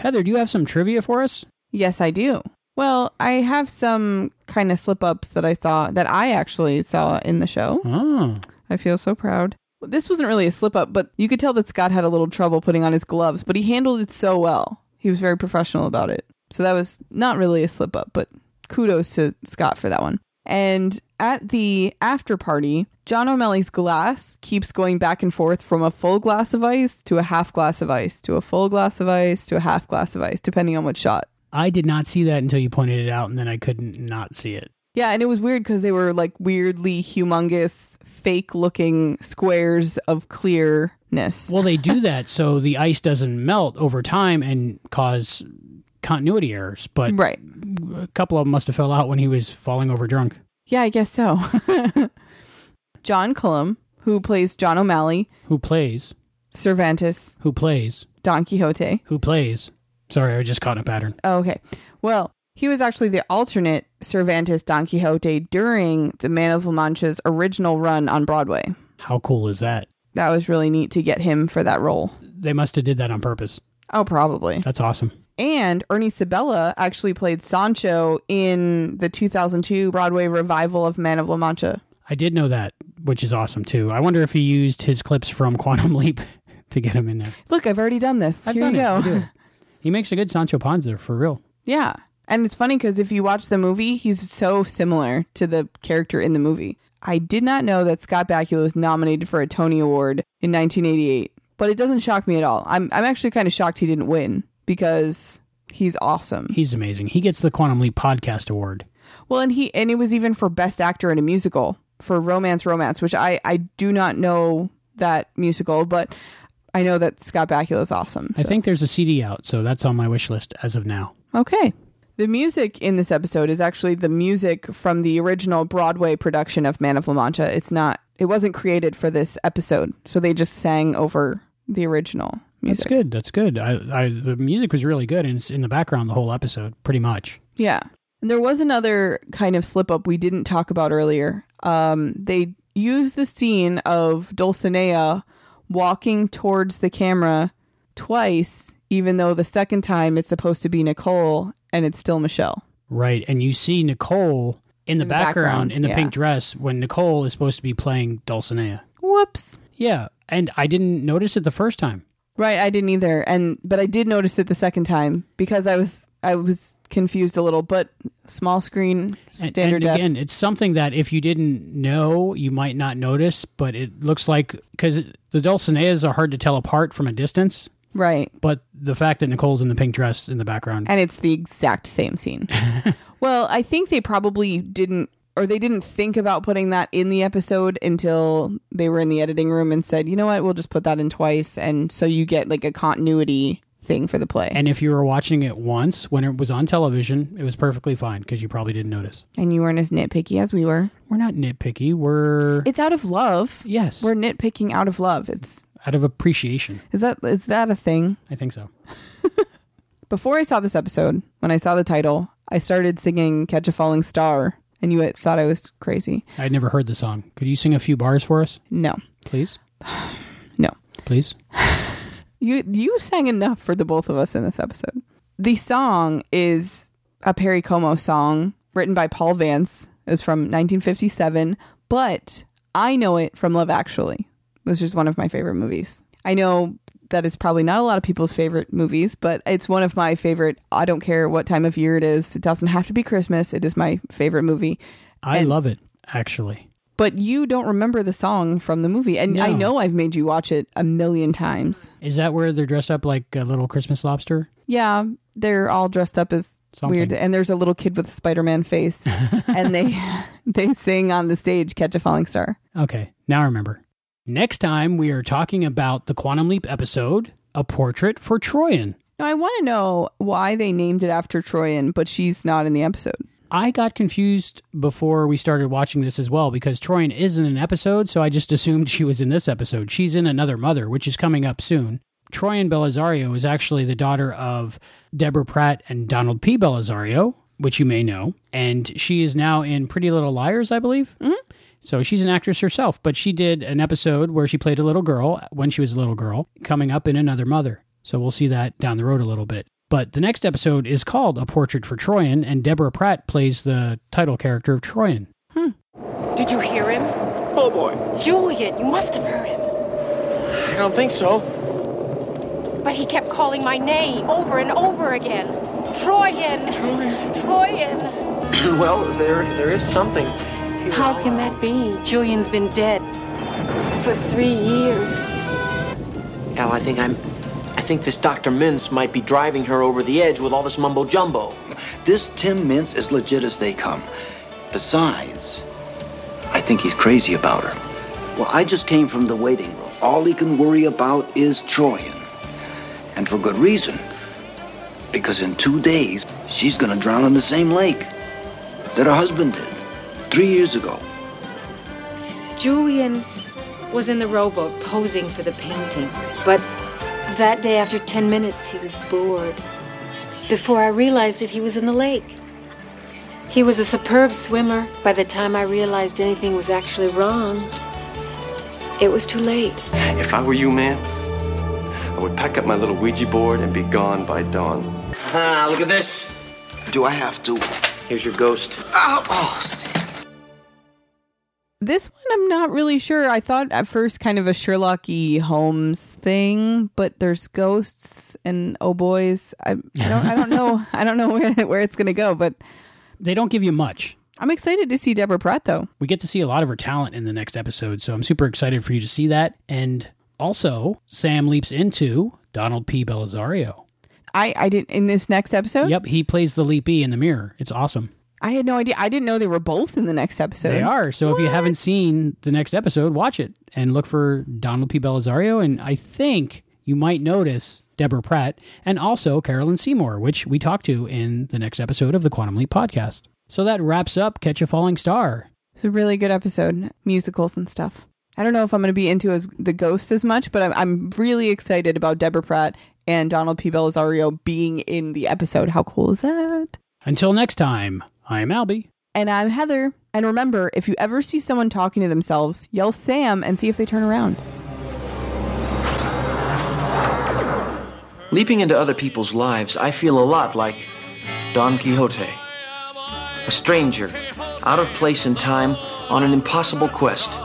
Heather, do you have some trivia for us? Yes, I do. Well, I have some kind of slip ups that I saw that I actually saw in the show. Oh. I feel so proud. This wasn't really a slip up, but you could tell that Scott had a little trouble putting on his gloves, but he handled it so well. He was very professional about it. So that was not really a slip up, but kudos to Scott for that one. And at the after party, John O'Malley's glass keeps going back and forth from a full glass of ice to a half glass of ice to a full glass of ice to a half glass of ice, depending on what shot. I did not see that until you pointed it out, and then I couldn't not see it. Yeah, and it was weird because they were like weirdly humongous, fake looking squares of clearness. Well, they do that so the ice doesn't melt over time and cause continuity errors. But right. a couple of them must have fell out when he was falling over drunk. Yeah, I guess so. John Cullum, who plays John O'Malley, Who plays? Cervantes, Who plays? Don Quixote. Who plays? Sorry, I just caught in a pattern. Oh, okay. Well, he was actually the alternate Cervantes Don Quixote during the Man of La Mancha's original run on Broadway. How cool is that? That was really neat to get him for that role. They must have did that on purpose. Oh, probably. That's awesome. And Ernie Sabella actually played Sancho in the 2002 Broadway revival of Man of La Mancha. I did know that, which is awesome too. I wonder if he used his clips from Quantum Leap to get him in there. Look, I've already done this. I've Here done you it. go. He makes a good Sancho Panza for real. Yeah. And it's funny because if you watch the movie, he's so similar to the character in the movie. I did not know that Scott Bakula was nominated for a Tony Award in 1988, but it doesn't shock me at all. I'm, I'm actually kind of shocked he didn't win because he's awesome. He's amazing. He gets the Quantum Leap Podcast Award. Well, and he and it was even for best actor in a musical for Romance Romance, which I I do not know that musical, but I know that Scott Bakula is awesome. I think there's a CD out, so that's on my wish list as of now. Okay. The music in this episode is actually the music from the original Broadway production of Man of La Mancha. It's not it wasn't created for this episode, so they just sang over the original music. That's good. That's good. I, I the music was really good, and it's in the background the whole episode, pretty much. Yeah. And there was another kind of slip up we didn't talk about earlier. Um, they used the scene of Dulcinea walking towards the camera twice, even though the second time it's supposed to be Nicole and it's still Michelle. Right, and you see Nicole in the, In the background, background, in the yeah. pink dress when Nicole is supposed to be playing Dulcinea. Whoops. Yeah, and I didn't notice it the first time. Right, I didn't either. And but I did notice it the second time because I was I was confused a little, but small screen, And- standard and, def. again, it's something that if you didn't know, you might not notice. But it looks like because the Dulcineas are hard to tell apart from a distance. Right. But the fact that Nicole's in the pink dress in the background, and it's the exact same scene. well, I think they probably didn't or they didn't think about putting that in the episode until they were in the editing room and said, "You know what? We'll just put that in twice." And so you get like a continuity thing for the play. and if you were watching it once when it was on television, it was perfectly fine because you probably didn't notice. And you weren't as nitpicky as we were. We're not nitpicky. We're It's out of love. Yes. We're nitpicking out of love. It's out of appreciation. Is that is that a thing? I think so. Before I saw this episode, when I saw the title, I started singing Catch a Falling Star and you thought I was crazy. I'd never heard the song. Could you sing a few bars for us? No. Please? No. Please? You you sang enough for the both of us in this episode. The song is a Perry Como song written by Paul Vance. It was from 1957, but I know it from Love Actually, which is one of my favorite movies. I know that is probably not a lot of people's favorite movies, but it's one of my favorite. I don't care what time of year it is. It doesn't have to be Christmas. It is my favorite movie. I And- love it, actually. But you don't remember the song from the movie, and I know I've made you watch it a million times. Is that where they're dressed up like a little Christmas lobster? Yeah, they're all dressed up as Something. weird, and there's a little kid with a Spider-Man face, and they they sing on the stage "Catch a Falling Star." Okay, now I remember. Next time we are talking about the Quantum Leap episode, A Portrait for Troian. Now I want to know why they named it after Troian, but she's not in the episode. I got confused before we started watching this as well because Troian is in an episode, so I just assumed she was in this episode. She's in Another Mother, which is coming up soon. Troian Bellisario is actually the daughter of Deborah Pratt and Donald P. Bellisario, which you may know, and she is now in Pretty Little Liars, I believe. Mm-hmm. So she's an actress herself, but she did an episode where she played a little girl when she was a little girl, coming up in Another Mother. So we'll see that down the road a little bit. But the next episode is called A Portrait for Troian, and Deborah Pratt plays the title character of Troian. Hmm. Did you hear him? Oh boy. Julian, you must have heard him. I don't think so. But he kept calling my name over and over again. Troian! Troian! Troian! well, there there is something. How can that be? Julian's been dead for three years. Al, I think I'm. I think this Dr. Mintz might be driving her over the edge with all this mumbo jumbo. This Tim Mintz is legit as they come. Besides, I think he's crazy about her. Well, I just came from the waiting room. All he can worry about is Troian. And for good reason. Because in two days, she's gonna drown in the same lake that her husband did three years ago. Julian was in the rowboat posing for the painting, but that day after 10 minutes he was bored. Before I realized it, he was in the lake. He was a superb swimmer. By the time I realized anything was actually wrong, it was too late. If I were you, man, I would pack up my little Ouija board and be gone by dawn. Ah, look at this. Do I have to? Here's your ghost. Oh, oh, This one, I'm not really sure. I thought at first kind of a Sherlock E. Holmes thing, but there's ghosts and oh boys. I, I don't, I don't know, I don't know where where it's gonna go, but They don't give you much. I'm excited to see Deborah Pratt though. We get to see a lot of her talent in the next episode, so I'm super excited for you to see that. And also, Sam leaps into Donald P. Bellisario. I, I didn't in this next episode. Yep, he plays the leapee in the mirror. It's awesome. I had no idea. I didn't know they were both in the next episode. They are. So if you haven't seen the next episode, watch it and look for Donald P. Bellisario. And I think you might notice Deborah Pratt and also Carolyn Seymour, which we talked to in the next episode of the Quantum Leap podcast. So that wraps up Catch a Falling Star. It's a really good episode, musicals and stuff. I don't know if I'm going to be into as the ghost as much, but I'm, I'm really excited about Deborah Pratt and Donald P. Bellisario being in the episode. How cool is that? Until next time, I'm Albie. And I'm Heather. And remember, if you ever see someone talking to themselves, yell Sam and see if they turn around. Leaping into other people's lives, I feel a lot like Don Quixote. A stranger, out of place in time, on an impossible quest,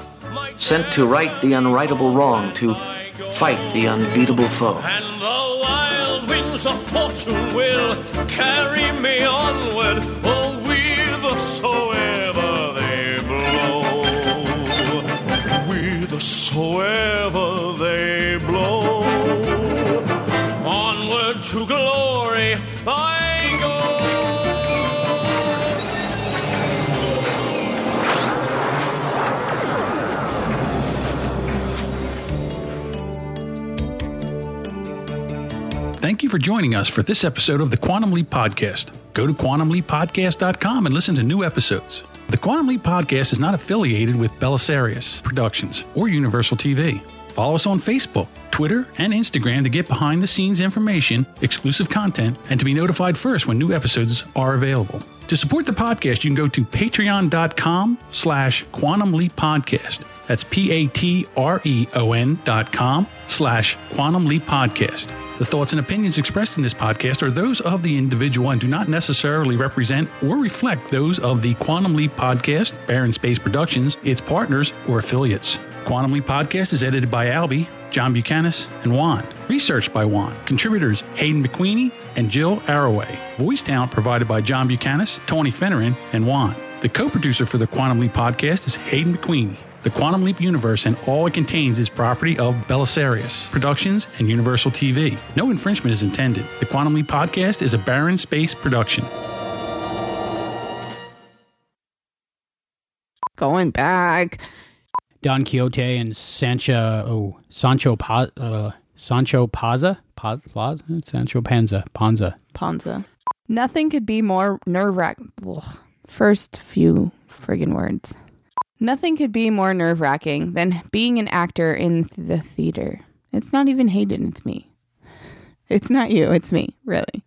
sent to right the unrightable wrong, to fight the unbeatable foe. And the wild winds winds of fortune will carry me onward, oh, whithersoever they blow. Whithersoever they blow. Onward to glory I Thank you for joining us for this episode of the Quantum Leap Podcast. Go to quantumleappodcast.com and listen to new episodes. The Quantum Leap Podcast is not affiliated with Belisarius Productions or Universal TV. Follow us on Facebook, Twitter, and Instagram to get behind the scenes information, exclusive content, and to be notified first when new episodes are available. To support the podcast, you can go to patreon.com slash quantum leap podcast. That's P-A-T-R-E-O-N dot com slash quantum leap podcast. The thoughts and opinions expressed in this podcast are those of the individual and do not necessarily represent or reflect those of the Quantum Leap Podcast, Barron Space Productions, its partners, or affiliates. Quantum Leap Podcast is edited by Albie, John Buchanan, and Juan. Research by Juan. Contributors Hayden McQueenie and Jill Arroway. Voice talent provided by John Buchanan, Tony Finneran, and Juan. The co-producer for the Quantum Leap Podcast is Hayden McQueenie. The Quantum Leap universe and all it contains is property of Belisarius Productions and Universal TV. No infringement is intended. The Quantum Leap Podcast is a Barron Space production. Going back. Don Quixote and Sancho, oh, Sancho Paz, uh, Sancho Paza, Paz, Paz, Sancho Panza, Panza. Ponza. Nothing could be more nerve wracking. First few friggin' words. Nothing could be more nerve wracking than being an actor in the theater. It's not even Hayden, it's me. It's not you, it's me, really.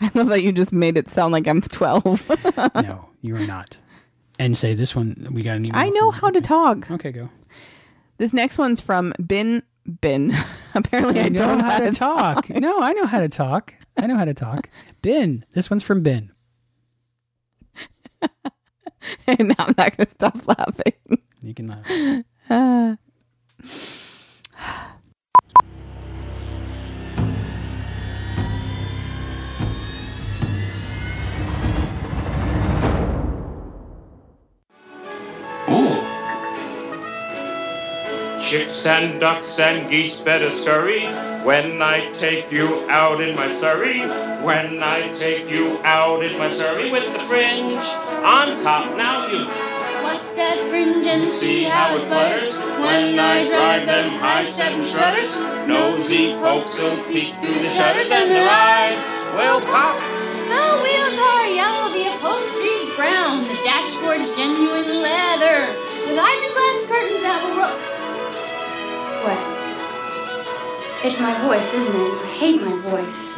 I love that you just made it sound like I'm 12. no, you are not. And say this one, we got an email. I know how to talk. Okay, go. This next one's from Bin Bin. Apparently, I, know don't know how to talk. no, I know how to talk. I know how to talk. Bin. This one's from Bin. and now I'm not going to stop laughing. You can laugh. Ah. Chicks and ducks and geese better scurry when I take you out in my surrey. When I take you out in my surrey with the fringe on top. Now you Watch that fringe and see how it flutters when I drive them high seven strutters. Nosy pokes will peek through the shutters and their eyes will pop. The wheels are yellow, the upholstery's brown, the dashboard's genuine leather, with isinglass curtains that will roll. What? It's my voice, isn't it? I hate my voice.